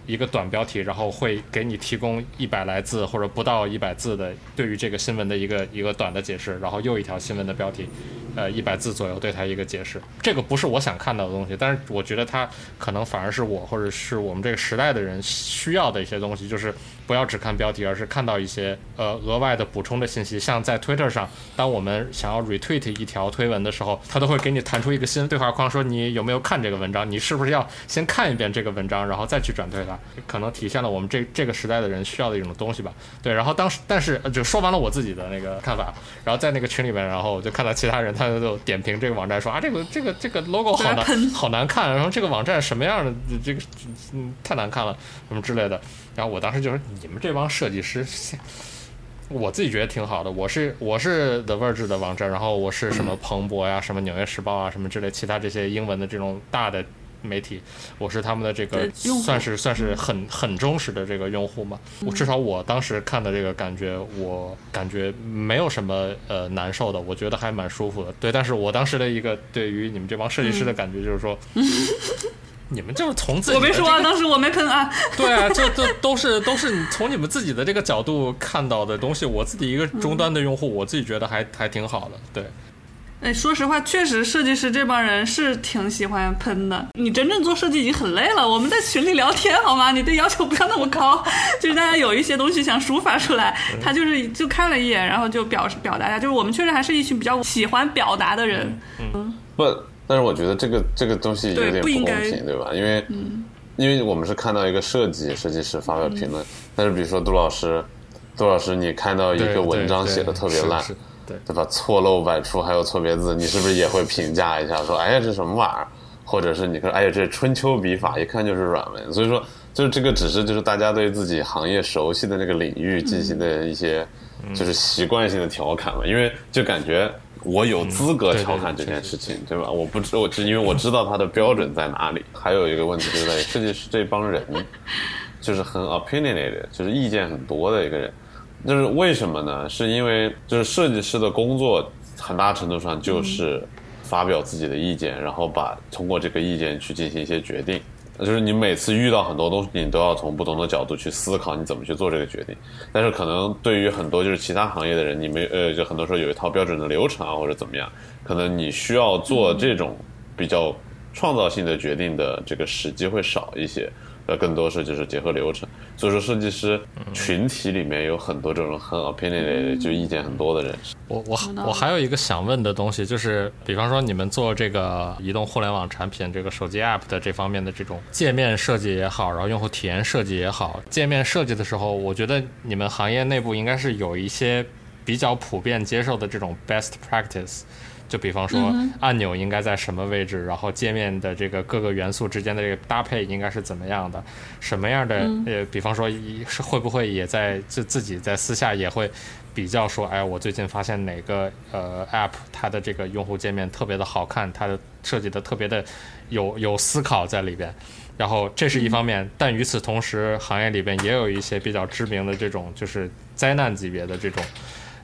一个短标题，然后会给你提供一百来字或者不到一百字的对于这个新闻的一个一个短的解释，然后又一条新闻的标题，呃，一百字左右对它一个解释。这个不是我想看到的东西，但是我觉得它可能反而是我或者是我们这个时代的人需要的一些东西，就是不要只看标题，而是看到一些呃额外的补充的信息。像在 Twitter 上，当我们想要 retweet 一条推文的时候，它都会给你弹出一个新对话框，说你有没有看这个文章？你是不是要先看一遍这个文章，然后再去转推它？可能体现了我们这这个时代的人需要的一种东西吧。对，然后当时，但是就说完了我自己的那个看法，然后在那个群里面，然后我就看到其他人，他就点评这个网站，说啊，这个这个这个 logo 好难，好难看，然后这个网站什么样的，这个嗯太难看了，什么之类的。然后我当时就说，你们这帮设计师，我自己觉得挺好的。我是我是 The Verge 的网站，然后我是什么彭博呀，什么纽约时报啊，什么之类其他这些英文的这种大的。媒体，我是他们的这个算是算是很很忠实的这个用户嘛。我至少我当时看的这个感觉，我感觉没有什么呃难受的，我觉得还蛮舒服的。对，但是我当时的一个对于你们这帮设计师的感觉就是说，你们就是从自己我没说啊，当时我没喷啊。对啊，这这都是都是从你们自己的这个角度看到的东西。我自己一个终端的用户，我自己觉得还还挺好的。对。哎，说实话，确实设计师这帮人是挺喜欢喷的。你真正做设计已经很累了，我们在群里聊天好吗？你对要求不要那么高，就是大家有一些东西想抒发出来，他就是就看了一眼，然后就表示表达一下。就是我们确实还是一群比较喜欢表达的人。嗯，不，但是我觉得这个这个东西有点不公平，对吧？因为因为我们是看到一个设计设计师发表评论，但是比如说杜老师，杜老师，你看到一个文章写的特别烂。对对吧？错漏百出，还有错别字，你是不是也会评价一下？说，哎呀，这什么玩意儿？或者是你说，哎呀，这春秋笔法，一看就是软文。所以说，就是这个只是就是大家对自己行业熟悉的那个领域进行的一些就是习惯性的调侃嘛，因为就感觉我有资格调侃这件事情，对吧？我不知我只因为我知道它的标准在哪里。还有一个问题就是在于设计师这帮人就是很 opinionated，就是意见很多的一个人。就是为什么呢？是因为就是设计师的工作很大程度上就是发表自己的意见，然后把通过这个意见去进行一些决定。就是你每次遇到很多东西，你都要从不同的角度去思考你怎么去做这个决定。但是可能对于很多就是其他行业的人，你没呃，就很多时候有一套标准的流程啊，或者怎么样，可能你需要做这种比较创造性的决定的这个时机会少一些。呃，更多是就是结合流程，所以说设计师群体里面有很多这种很 opinionated 就意见很多的人。我我我还有一个想问的东西，就是比方说你们做这个移动互联网产品，这个手机 app 的这方面的这种界面设计也好，然后用户体验设计也好，界面设计的时候，我觉得你们行业内部应该是有一些比较普遍接受的这种 best practice。就比方说，按钮应该在什么位置，然后界面的这个各个元素之间的这个搭配应该是怎么样的？什么样的呃，比方说，是会不会也在自自己在私下也会比较说，哎，我最近发现哪个呃 app 它的这个用户界面特别的好看，它的设计的特别的有有思考在里边。然后这是一方面，但与此同时，行业里边也有一些比较知名的这种就是灾难级别的这种。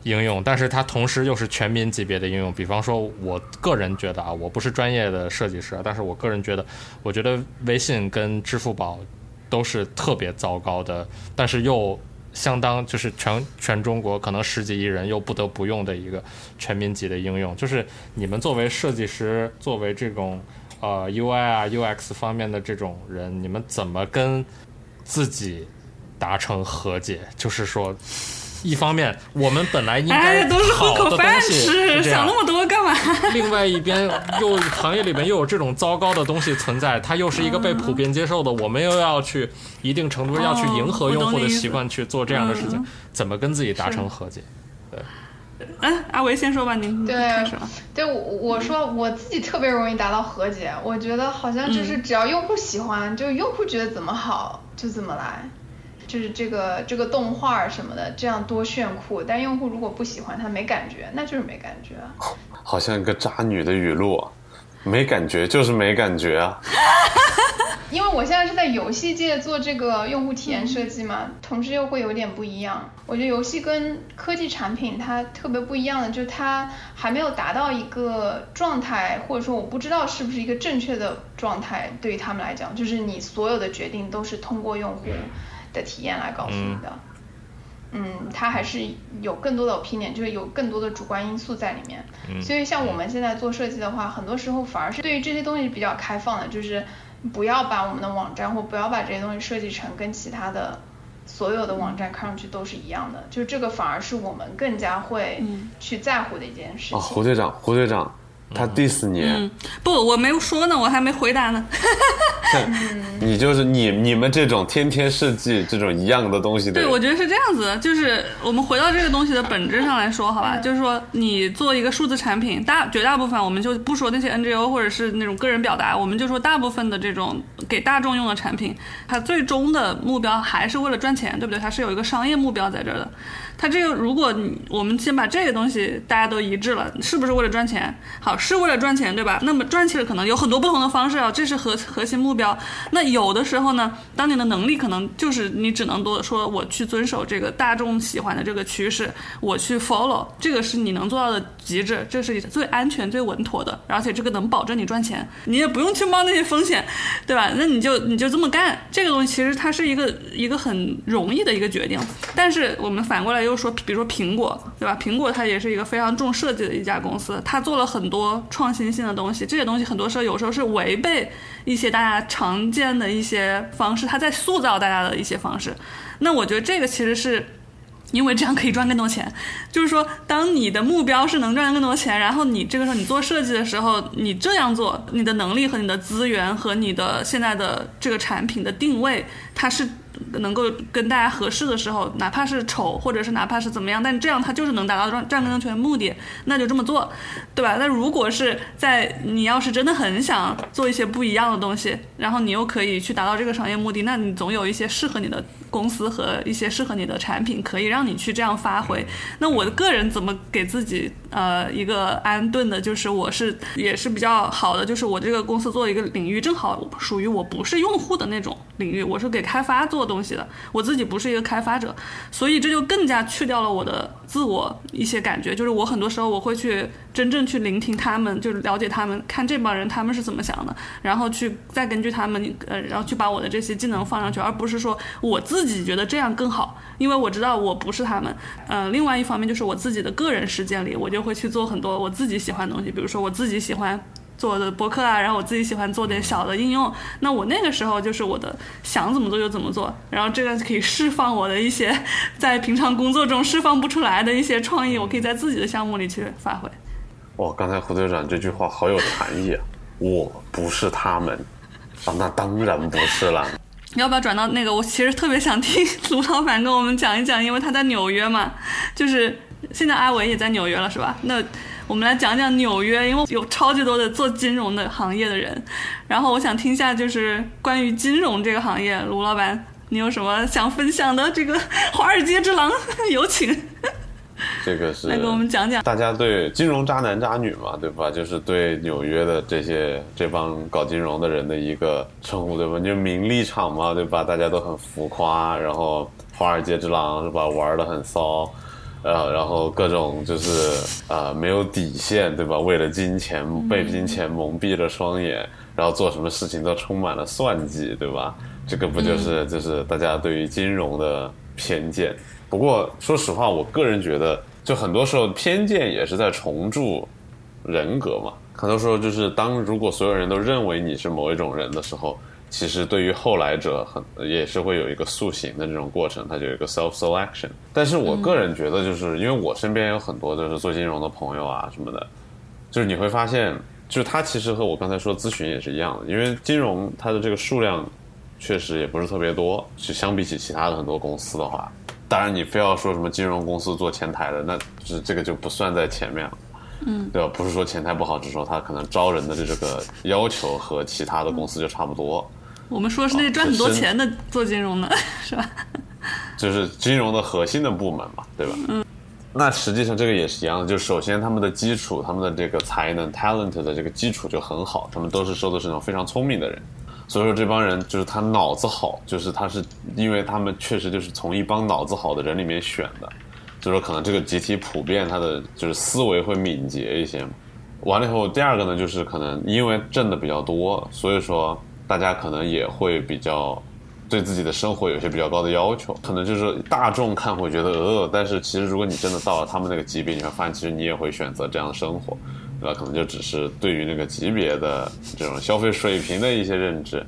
应用，但是它同时又是全民级别的应用。比方说，我个人觉得啊，我不是专业的设计师，但是我个人觉得，我觉得微信跟支付宝都是特别糟糕的，但是又相当就是全全中国可能十几亿人又不得不用的一个全民级的应用。就是你们作为设计师，作为这种呃 UI 啊 UX 方面的这种人，你们怎么跟自己达成和解？就是说。一方面，我们本来应该都是好的东西，想那么多干嘛？另外一边又行业里面又有这种糟糕的东西存在，它又是一个被普遍接受的，我们又要去一定程度要去迎合用户的习惯去做这样的事情，怎么跟自己达成和解？对，嗯，阿维先说吧，您对，对我我说我自己特别容易达到和解，我觉得好像就是只要用户喜欢，就用户觉得怎么好就怎么来。就是这个这个动画什么的，这样多炫酷。但用户如果不喜欢，他没感觉，那就是没感觉。好像一个渣女的语录，没感觉就是没感觉啊。因为我现在是在游戏界做这个用户体验设计嘛，同时又会有点不一样。我觉得游戏跟科技产品它特别不一样的，就是它还没有达到一个状态，或者说我不知道是不是一个正确的状态，对于他们来讲，就是你所有的决定都是通过用户。的体验来告诉你的，嗯，它还是有更多的 opinion，就是有更多的主观因素在里面。所以像我们现在做设计的话，很多时候反而是对于这些东西比较开放的，就是不要把我们的网站或不要把这些东西设计成跟其他的所有的网站看上去都是一样的，就这个反而是我们更加会去在乎的一件事情。胡队长，胡队长。他第四年，不，我没有说呢，我还没回答呢。你就是你你们这种天天设计这种一样的东西的。对，我觉得是这样子，就是我们回到这个东西的本质上来说，好吧，就是说你做一个数字产品，大绝大部分我们就不说那些 NGO 或者是那种个人表达，我们就说大部分的这种给大众用的产品，它最终的目标还是为了赚钱，对不对？它是有一个商业目标在这儿的。它这个，如果我们先把这个东西大家都一致了，是不是为了赚钱？好，是为了赚钱，对吧？那么赚钱可能有很多不同的方式啊，这是核核心目标。那有的时候呢，当你的能力可能就是你只能多说，我去遵守这个大众喜欢的这个趋势，我去 follow，这个是你能做到的极致，这是最安全、最稳妥的，而且这个能保证你赚钱，你也不用去冒那些风险，对吧？那你就你就这么干，这个东西其实它是一个一个很容易的一个决定。但是我们反过来又。就说，比如说苹果，对吧？苹果它也是一个非常重设计的一家公司，它做了很多创新性的东西。这些东西很多时候有时候是违背一些大家常见的一些方式，它在塑造大家的一些方式。那我觉得这个其实是。因为这样可以赚更多钱，就是说，当你的目标是能赚更多钱，然后你这个时候你做设计的时候，你这样做，你的能力和你的资源和你的现在的这个产品的定位，它是能够跟大家合适的时候，哪怕是丑，或者是哪怕是怎么样，但这样他就是能达到占占更权目的，那就这么做，对吧？那如果是在你要是真的很想做一些不一样的东西，然后你又可以去达到这个商业目的，那你总有一些适合你的公司和一些适合你的产品，可以让你去这样发挥。那我的个人怎么给自己呃一个安顿的，就是我是也是比较好的，就是我这个公司做一个领域正好属于我不是用户的那种领域，我是给开发做东西的，我自己不是一个开发者，所以这就更加去掉了我的自我一些感觉，就是我很多时候我会去真正去聆听他们，就是了解他们，看这帮人他们是怎么想的，然后去再根据他们呃，然后去把我的这些技能放上去，而不是说我自己觉得这样更好，因为我知道我不是他们。呃，另外一方面就是我自己的个人时间里，我就会去做很多我自己喜欢的东西，比如说我自己喜欢。做的博客啊，然后我自己喜欢做点小的应用，那我那个时候就是我的想怎么做就怎么做，然后这个可以释放我的一些在平常工作中释放不出来的一些创意，我可以在自己的项目里去发挥。哇，刚才胡队长这句话好有禅意啊！我不是他们啊，那当然不是了。你要不要转到那个？我其实特别想听卢老板跟我们讲一讲，因为他在纽约嘛，就是现在阿伟也在纽约了，是吧？那。我们来讲讲纽约，因为有超级多的做金融的行业的人，然后我想听一下就是关于金融这个行业，卢老板，你有什么想分享的？这个华尔街之狼，有请。这个是来给我们讲讲，大家对金融渣男渣女嘛，对吧？就是对纽约的这些这帮搞金融的人的一个称呼，对吧？就名利场嘛，对吧？大家都很浮夸，然后华尔街之狼是吧？玩的很骚。呃，然后各种就是呃没有底线，对吧？为了金钱被金钱蒙蔽了双眼，然后做什么事情都充满了算计，对吧？这个不就是就是大家对于金融的偏见？不过说实话，我个人觉得，就很多时候偏见也是在重铸人格嘛。很多时候就是当如果所有人都认为你是某一种人的时候。其实对于后来者，很也是会有一个塑形的这种过程，它就有一个 self selection。但是我个人觉得，就是因为我身边有很多就是做金融的朋友啊什么的，就是你会发现，就是他其实和我刚才说咨询也是一样的，因为金融它的这个数量确实也不是特别多，就相比起其他的很多公司的话，当然你非要说什么金融公司做前台的，那是这个就不算在前面了，嗯，对吧？不是说前台不好，只是说他可能招人的这个要求和其他的公司就差不多。我们说的是那赚很多钱的做金融的，是吧？就是金融的核心的部门嘛，对吧？嗯。那实际上这个也是一样的，就首先他们的基础，他们的这个才能 talent 的这个基础就很好，他们都是说的是那种非常聪明的人，所以说这帮人就是他脑子好，就是他是因为他们确实就是从一帮脑子好的人里面选的，就是说可能这个集体普遍他的就是思维会敏捷一些。完了以后，第二个呢，就是可能因为挣的比较多，所以说。大家可能也会比较对自己的生活有些比较高的要求，可能就是大众看会觉得呃，但是其实如果你真的到了他们那个级别，你会发现其实你也会选择这样的生活，对吧？可能就只是对于那个级别的这种消费水平的一些认知，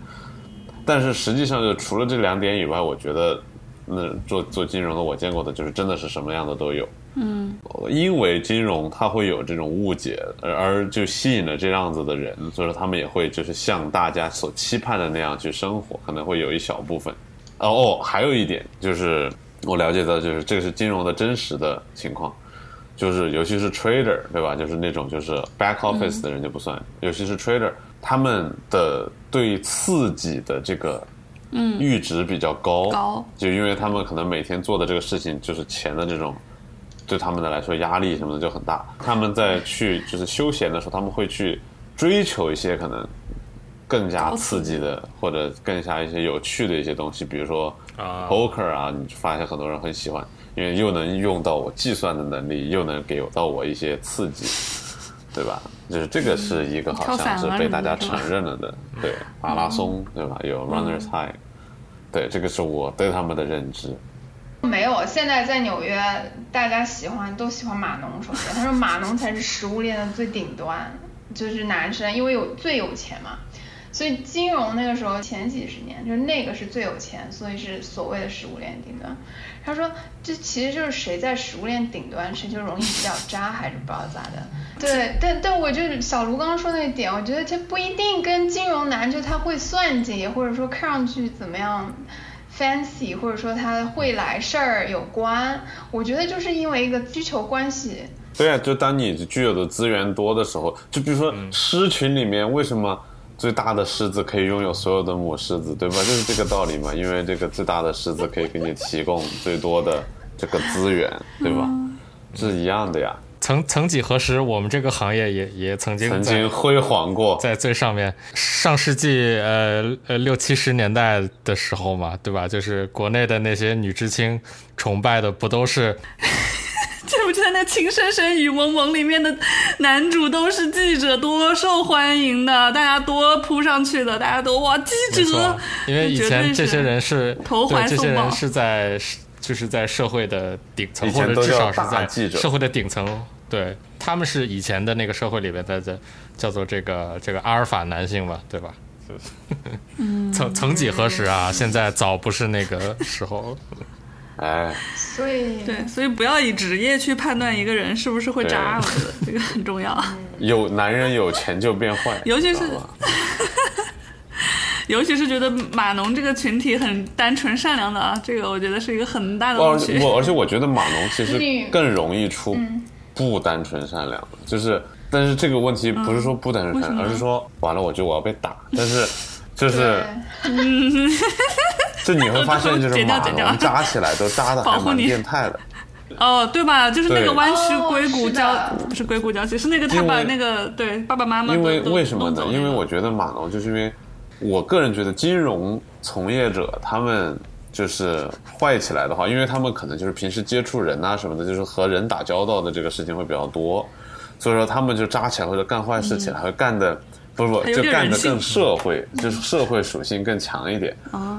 但是实际上就除了这两点以外，我觉得那做做金融的我见过的就是真的是什么样的都有。嗯，因为金融它会有这种误解，而而就吸引了这样子的人，所以说他们也会就是像大家所期盼的那样去生活，可能会有一小部分。哦哦，还有一点就是我了解到，就是这个是金融的真实的情况，就是尤其是 trader 对吧？就是那种就是 back office 的人就不算，尤其是 trader，他们的对刺激的这个嗯阈值比较高，高，就因为他们可能每天做的这个事情就是钱的这种。对他们的来说，压力什么的就很大。他们在去就是休闲的时候，他们会去追求一些可能更加刺激的，或者更加一些有趣的一些东西，比如说 poker 啊，你发现很多人很喜欢，因为又能用到我计算的能力，又能给到我一些刺激，对吧？就是这个是一个好像是被大家承认了的，对马拉松，对吧？有 runners high，对，这个是我对他们的认知。没有，现在在纽约，大家喜欢都喜欢码农。首先，他说码农才是食物链的最顶端，就是男生，因为有最有钱嘛。所以金融那个时候前几十年，就是那个是最有钱，所以是所谓的食物链顶端。他说，这其实就是谁在食物链顶端，谁就容易比较渣，还是不知道咋的。对，但但我就小卢刚刚说那个点，我觉得这不一定跟金融男就他会算计，或者说看上去怎么样。fancy，或者说他会来事儿有关。我觉得就是因为一个需求关系。对啊，就当你具有的资源多的时候，就比如说狮群里面，为什么最大的狮子可以拥有所有的母狮子，对吧？就是这个道理嘛。因为这个最大的狮子可以给你提供最多的这个资源，对吧？是一样的呀。曾曾几何时，我们这个行业也也曾经曾经辉煌过，在最上面。上世纪呃呃六七十年代的时候嘛，对吧？就是国内的那些女知青崇拜的不都是？记不记得那《情深深雨蒙蒙》里面的男主都是记者，多受欢迎的，大家多扑上去的，大家都哇记者，因为以前这些人是投怀送抱，这些人是在就是在社会的顶层，或者至少是在社会的顶层。对，他们是以前的那个社会里面的叫做这个这个阿尔法男性嘛，对吧？曾曾几何时啊，现在早不是那个时候。哎，所以对，所以不要以职业去判断一个人是不是会渣，我觉得这个很重要。有男人有钱就变坏，尤其是，尤其是觉得码农这个群体很单纯善良的啊，这个我觉得是一个很大的误区。我而且我觉得码农其实更容易出不单纯善良的，就是但是这个问题不是说不单纯善良，而是说完了我觉得我要被打，但是就是。就你会发现，就是马龙扎起来都扎的还蛮变态的。哦，对吧？就是那个弯曲硅谷胶，不是硅谷胶，是那个他把那个对爸爸妈妈。因为为什么呢？因为我觉得马龙就是因为，我个人觉得金融从业者他们就是坏起来的话，因为他们可能就是平时接触人啊什么的，就是和人打交道的这个事情会比较多，所以说他们就扎起来或者干坏事起来会干的。不不，就干的更社会，就是社会属性更强一点。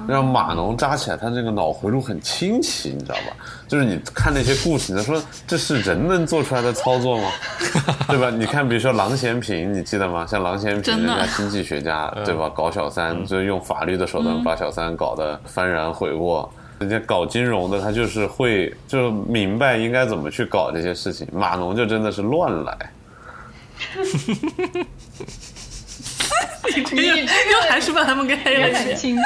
让码农扎起来，他这个脑回路很清奇，你知道吧？就是你看那些故事，你说这是人能做出来的操作吗？对吧？你看，比如说郎咸平，你记得吗？像郎咸平，人家经济学家，对吧？搞小三，就用法律的手段把小三搞得幡然悔过。人家搞金融的，他就是会，就明白应该怎么去搞这些事情。码农就真的是乱来。你这个又还是把他们给黑了很清 晰。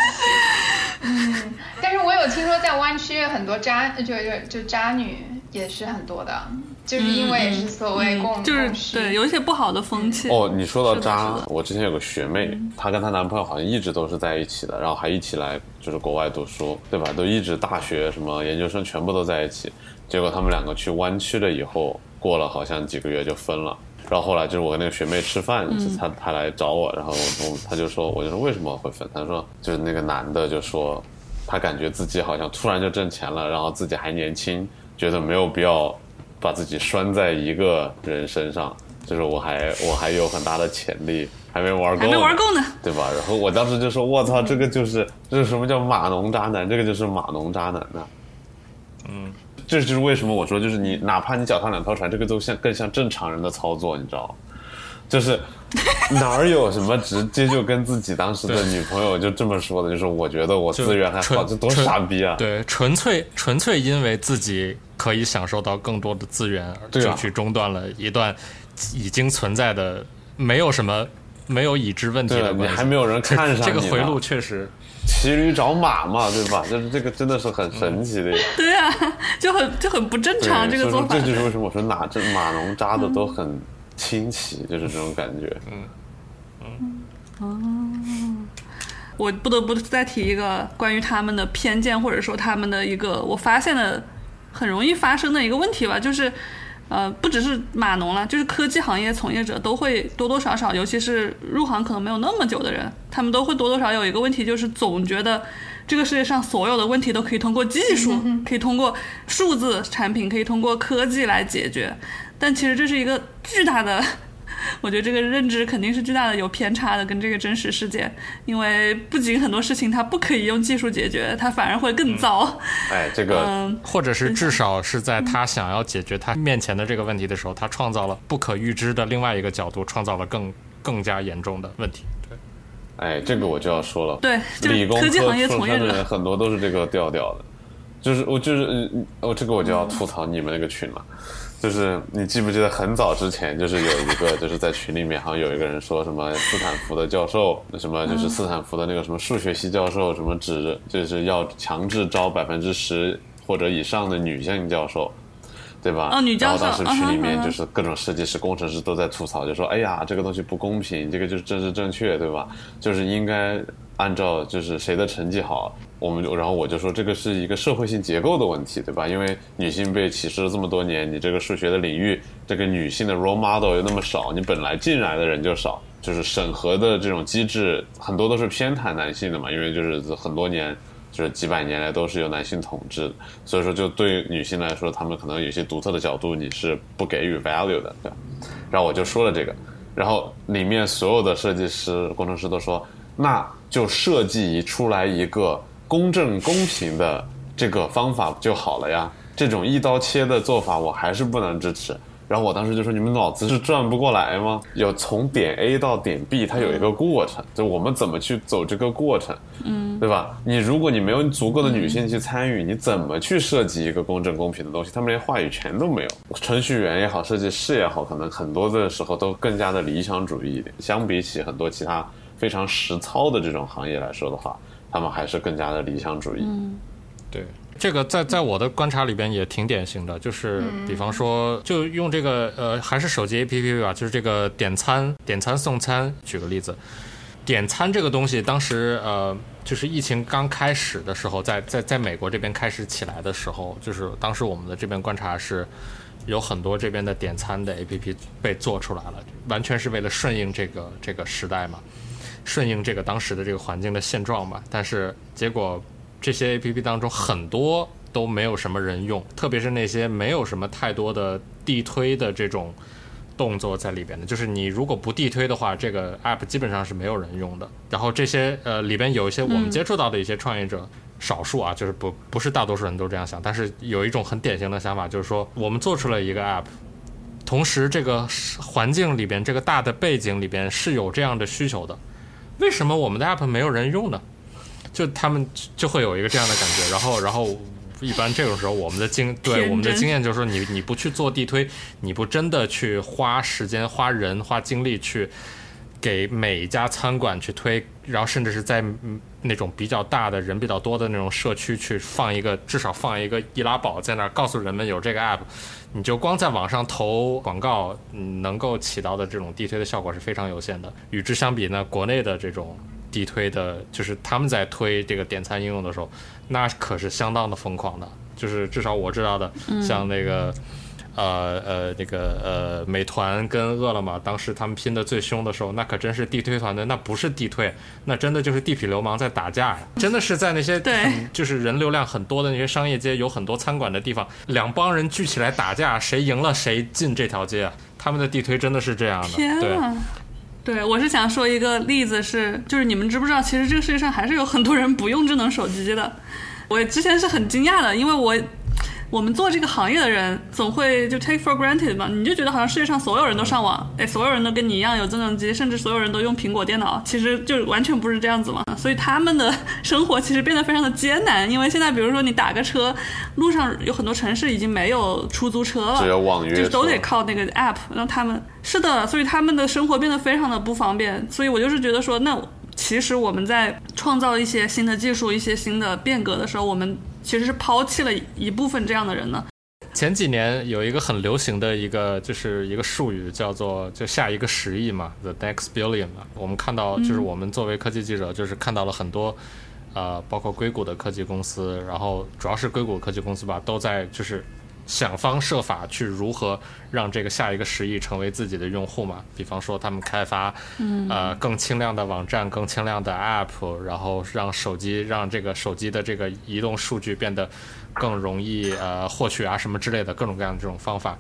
嗯，但是我有听说在湾区很多渣，就就就渣女也是很多的，就是因为是所谓共就是对有一些不好的风气。哦，你说到渣，我之前有个学妹，她跟她男朋友好像一直都是在一起的，然后还一起来就是国外读书，对吧？都一直大学什么研究生全部都在一起，结果他们两个去湾区了以后，过了好像几个月就分了。然后后来就是我跟那个学妹吃饭，她她来找我，然后我她就说，我就说为什么会分？她说就是那个男的就说，他感觉自己好像突然就挣钱了，然后自己还年轻，觉得没有必要把自己拴在一个人身上，就是我还我还有很大的潜力，还没玩够，还没玩够呢，对吧？然后我当时就说，我操，这个就是这是什么叫码农渣男？这个就是码农渣男呢，嗯。这就是为什么我说，就是你哪怕你脚踏两条船，这个都像更像正常人的操作，你知道吗就是哪儿有什么直接就跟自己当时的女朋友就这么说的，就是我觉得我资源还好，这多傻逼啊！对，纯粹纯粹因为自己可以享受到更多的资源，就去中断了一段已经存在的没有什么没有已知问题的关系，还没有人看上这个回路，确实。骑驴找马嘛，对吧？就是这个真的是很神奇的。对啊，就很就很不正常这个做法。这就是为什么我说哪这马农扎的都很清奇，就是这种感觉。嗯嗯哦，我不得不再提一个关于他们的偏见，或者说他们的一个我发现的很容易发生的一个问题吧，就是。呃，不只是码农了，就是科技行业从业者都会多多少少，尤其是入行可能没有那么久的人，他们都会多多少有一个问题，就是总觉得这个世界上所有的问题都可以通过技术，可以通过数字产品，可以通过科技来解决，但其实这是一个巨大的。我觉得这个认知肯定是巨大的有偏差的，跟这个真实世界，因为不仅很多事情它不可以用技术解决，它反而会更糟。哎，这个，或者是至少是在他想要解决他面前的这个问题的时候，他创造了不可预知的另外一个角度，创造了更更加严重的问题。对，哎，这个我就要说了。对，理工科技行业从业者很多都是这个调调的。就是我就是我这个我就要吐槽你们那个群了。就是你记不记得很早之前，就是有一个 就是在群里面，好像有一个人说什么斯坦福的教授，什么就是斯坦福的那个什么数学系教授，什么只就是要强制招百分之十或者以上的女性教授，对吧？哦，女教授。然后当时群里面就是各种设计师、工程师都在吐槽，就说：“哎呀，这个东西不公平，这个就是政治正确，对吧？就是应该按照就是谁的成绩好，我们就然后我就说这个是一个社会性结构的问题，对吧？因为女性被歧视了这么多年，你这个数学的领域，这个女性的 role model 又那么少，你本来进来的人就少，就是审核的这种机制很多都是偏袒男性的嘛，因为就是很多年。就是几百年来都是由男性统治，所以说就对女性来说，她们可能有些独特的角度你是不给予 value 的，对吧？然后我就说了这个，然后里面所有的设计师、工程师都说，那就设计一出来一个公正公平的这个方法就好了呀。这种一刀切的做法，我还是不能支持。然后我当时就说：“你们脑子是转不过来吗？有从点 A 到点 B，它有一个过程，就我们怎么去走这个过程，嗯，对吧？你如果你没有足够的女性去参与，你怎么去设计一个公正公平的东西？他们连话语权都没有。程序员也好，设计师也好，可能很多的时候都更加的理想主义一点。相比起很多其他非常实操的这种行业来说的话，他们还是更加的理想主义。对，这个在在我的观察里边也挺典型的，就是比方说，就用这个呃，还是手机 APP 吧，就是这个点餐、点餐送餐。举个例子，点餐这个东西，当时呃，就是疫情刚开始的时候，在在在美国这边开始起来的时候，就是当时我们的这边观察是。有很多这边的点餐的 APP 被做出来了，完全是为了顺应这个这个时代嘛，顺应这个当时的这个环境的现状吧。但是结果这些 APP 当中很多都没有什么人用，特别是那些没有什么太多的地推的这种动作在里边的，就是你如果不地推的话，这个 App 基本上是没有人用的。然后这些呃里边有一些我们接触到的一些创业者。少数啊，就是不不是大多数人都这样想，但是有一种很典型的想法，就是说我们做出了一个 app，同时这个环境里边这个大的背景里边是有这样的需求的，为什么我们的 app 没有人用呢？就他们就会有一个这样的感觉，然后然后一般这种时候我们的经对我们的经验就是说，你你不去做地推，你不真的去花时间、花人、花精力去。给每一家餐馆去推，然后甚至是在那种比较大的人比较多的那种社区去放一个，至少放一个易拉宝在那儿，告诉人们有这个 app，你就光在网上投广告，能够起到的这种地推的效果是非常有限的。与之相比呢，国内的这种地推的，就是他们在推这个点餐应用的时候，那可是相当的疯狂的。就是至少我知道的，像那个。呃呃，那个呃，美团跟饿了么当时他们拼的最凶的时候，那可真是地推团队，那不是地推，那真的就是地痞流氓在打架呀！真的是在那些对就是人流量很多的那些商业街，有很多餐馆的地方，两帮人聚起来打架，谁赢了谁进这条街啊！他们的地推真的是这样的。天啊！对，我是想说一个例子是，就是你们知不知道，其实这个世界上还是有很多人不用智能手机的。我之前是很惊讶的，因为我。我们做这个行业的人总会就 take for granted 嘛，你就觉得好像世界上所有人都上网，哎，所有人都跟你一样有智能机，甚至所有人都用苹果电脑，其实就完全不是这样子嘛。所以他们的生活其实变得非常的艰难，因为现在比如说你打个车，路上有很多城市已经没有出租车了，只有网约，就都得靠那个 app 让他们是的，所以他们的生活变得非常的不方便。所以我就是觉得说，那其实我们在创造一些新的技术、一些新的变革的时候，我们。其实是抛弃了一部分这样的人呢。前几年有一个很流行的一个就是一个术语叫做就下一个十亿嘛，the next billion 嘛。我们看到就是我们作为科技记者，就是看到了很多呃，包括硅谷的科技公司，然后主要是硅谷科技公司吧，都在就是想方设法去如何让这个下一个十亿成为自己的用户嘛。比方说他们开发呃更轻量的网站、更轻量的 app，然后让手机让这个手机的这个移动数据变得更容易呃获取啊什么之类的各种各样的这种方法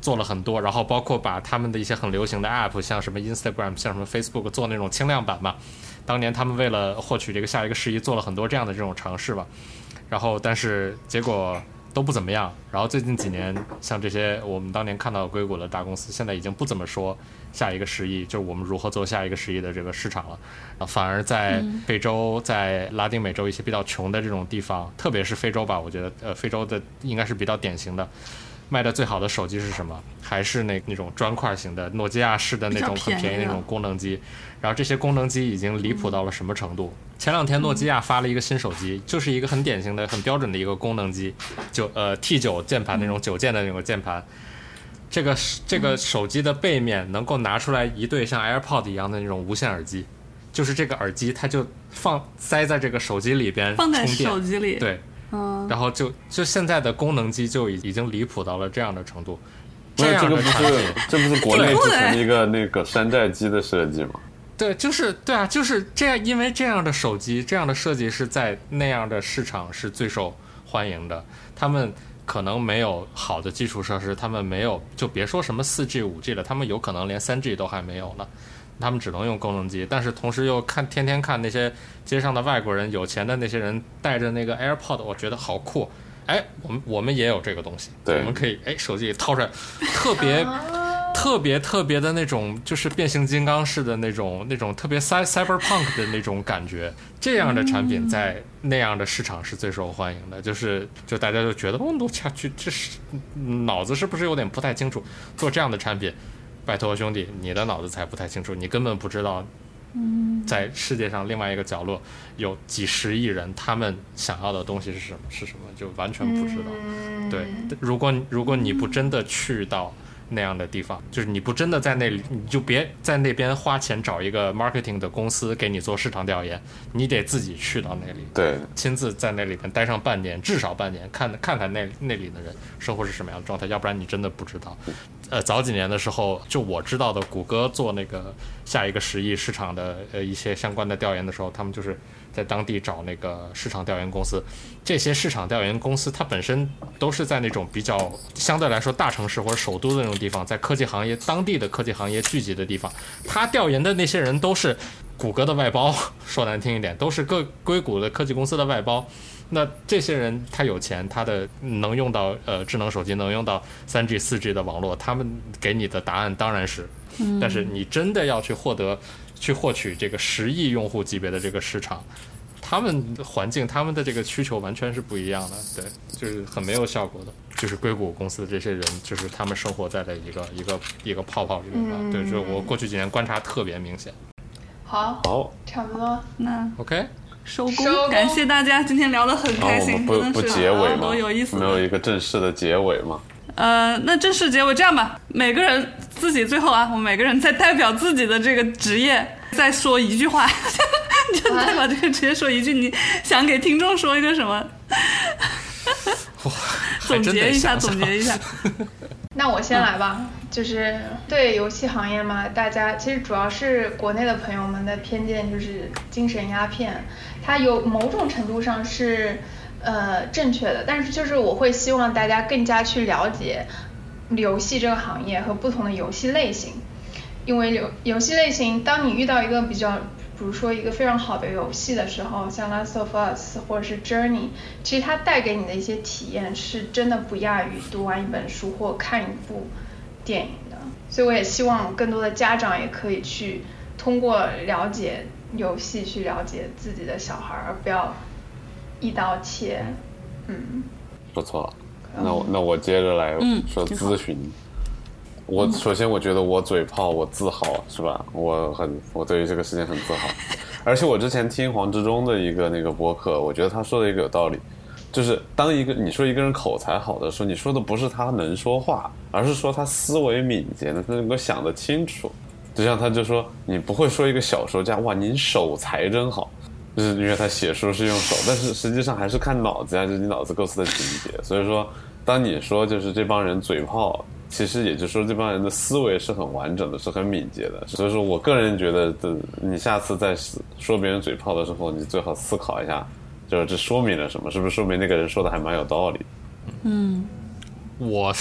做了很多，然后包括把他们的一些很流行的 app，像什么 Instagram、像什么 Facebook 做那种轻量版嘛。当年他们为了获取这个下一个十亿做了很多这样的这种尝试吧。然后但是结果。都不怎么样。然后最近几年，像这些我们当年看到硅谷的大公司，现在已经不怎么说下一个十亿，就是我们如何做下一个十亿的这个市场了。反而在非洲、在拉丁美洲一些比较穷的这种地方，特别是非洲吧，我觉得呃，非洲的应该是比较典型的。卖的最好的手机是什么？还是那那种砖块型的诺基亚式的那种很便宜那种功能机？然后这些功能机已经离谱到了什么程度？前两天诺基亚发了一个新手机，就是一个很典型的、很标准的一个功能机，就呃 T 九键盘那种九键的那种键盘。这个这个手机的背面能够拿出来一对像 AirPod 一样的那种无线耳机，就是这个耳机它就放塞在这个手机里边放在手机里，对。嗯，然后就就现在的功能机就已已经离谱到了这样的程度，这样的产品，这不是国内之前一个那个山寨机的设计吗？对，就是对啊，就是这样，因为这样的手机这样的设计是在那样的市场是最受欢迎的。他们可能没有好的基础设施，他们没有，就别说什么四 G、五 G 了，他们有可能连三 G 都还没有呢。他们只能用功能机，但是同时又看天天看那些街上的外国人、有钱的那些人带着那个 AirPod，我觉得好酷。哎，我们我们也有这个东西，我们可以哎手机里掏出来，特别特别特别的那种，就是变形金刚式的那种那种特别 cyberpunk 的那种感觉。这样的产品在那样的市场是最受欢迎的，就是就大家就觉得哦，诺恰去这是脑子是不是有点不太清楚做这样的产品？拜托兄弟，你的脑子才不太清楚，你根本不知道，在世界上另外一个角落有几十亿人，他们想要的东西是什么？是什么？就完全不知道。对，如果如果你不真的去到。那样的地方，就是你不真的在那里，你就别在那边花钱找一个 marketing 的公司给你做市场调研，你得自己去到那里，对，亲自在那里边待上半年，至少半年，看看看那那里的人生活是什么样的状态，要不然你真的不知道。呃，早几年的时候，就我知道的，谷歌做那个下一个十亿市场的呃一些相关的调研的时候，他们就是。在当地找那个市场调研公司，这些市场调研公司它本身都是在那种比较相对来说大城市或者首都的那种地方，在科技行业当地的科技行业聚集的地方，他调研的那些人都是谷歌的外包，说难听一点，都是各硅谷的科技公司的外包。那这些人他有钱，他的能用到呃智能手机，能用到三 G、四 G 的网络，他们给你的答案当然是，但是你真的要去获得。去获取这个十亿用户级别的这个市场，他们环境、他们的这个需求完全是不一样的，对，就是很没有效果的。就是硅谷公司的这些人，就是他们生活在的一个一个一个泡泡里面吧。对，就是我过去几年观察特别明显。好，好，差不多，那 OK，收工。感谢大家，今天聊得很开心，不不结尾吗？有意思，没有一个正式的结尾吗？呃，那正式结尾这样吧，每个人自己最后啊，我们每个人再代表自己的这个职业再说一句话，就代表这个职业说一句，你想给听众说一个什么？总结一下，总结一下。那我先来吧，就是对游戏行业嘛，大家其实主要是国内的朋友们的偏见就是精神鸦片，它有某种程度上是。呃，正确的，但是就是我会希望大家更加去了解游戏这个行业和不同的游戏类型，因为游游戏类型，当你遇到一个比较，比如说一个非常好的游戏的时候，像 Last of Us 或者是 Journey，其实它带给你的一些体验是真的不亚于读完一本书或看一部电影的，所以我也希望更多的家长也可以去通过了解游戏去了解自己的小孩，而不要。一刀切，嗯，不错，那我那我接着来说咨询。我首先我觉得我嘴炮，我自豪是吧？我很我对于这个事情很自豪。而且我之前听黄志忠的一个那个播客，我觉得他说的一个有道理，就是当一个你说一个人口才好的时候，你说的不是他能说话，而是说他思维敏捷，他能够想得清楚。就像他就说，你不会说一个小说家哇，您手才真好。就是因为他写书是用手，但是实际上还是看脑子呀，就是你脑子构思的情节。所以说，当你说就是这帮人嘴炮，其实也就是说这帮人的思维是很完整的，是很敏捷的。所以说我个人觉得，的你下次在说别人嘴炮的时候，你最好思考一下，就是这说明了什么？是不是说明那个人说的还蛮有道理？嗯，我。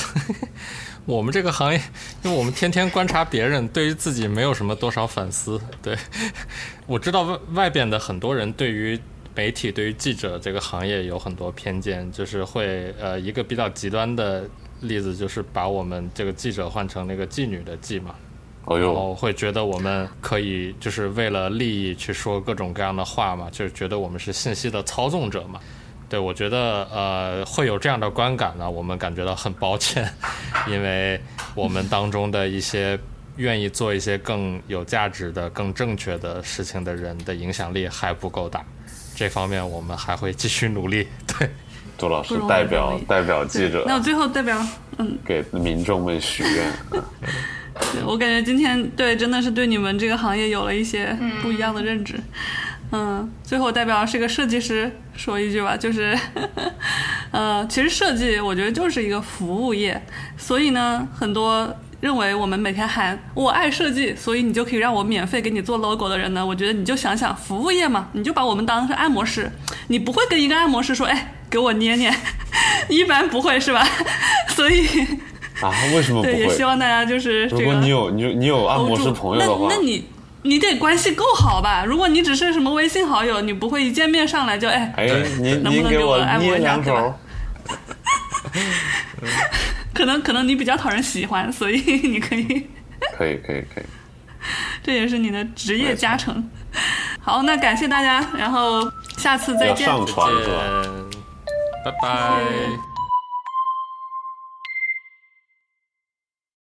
我们这个行业，因为我们天天观察别人，对于自己没有什么多少反思。对，我知道外外边的很多人对于媒体对于记者这个行业有很多偏见，就是会呃一个比较极端的例子就是把我们这个记者换成那个妓女的妓嘛，然后会觉得我们可以就是为了利益去说各种各样的话嘛，就是觉得我们是信息的操纵者嘛。对，我觉得呃会有这样的观感呢，我们感觉到很抱歉，因为我们当中的一些愿意做一些更有价值的、更正确的事情的人的影响力还不够大。这方面我们还会继续努力。对，杜老师代表代表记者那我最后代表，嗯，给民众们许愿，对我感觉今天对真的是对你们这个行业有了一些不一样的认知。嗯，最后代表是个设计师说一句吧，就是，呃，其实设计我觉得就是一个服务业，所以呢，很多认为我们每天喊我爱设计，所以你就可以让我免费给你做 logo 的人呢，我觉得你就想想服务业嘛，你就把我们当成按摩师，你不会跟一个按摩师说，哎，给我捏捏，一般不会是吧？所以。啊，为什么不对，也希？望大家就是这个。如果你有你有你有按摩师朋友的话那，那你你得关系够好吧？如果你只是什么微信好友，你不会一见面上来就哎，哎能不能给您我我按摩捏一下 可能可能你比较讨人喜欢，所以 你可以，可以可以可以，这也是你的职业加成。好，那感谢大家，然后下次再见。上传是吧？见，拜拜。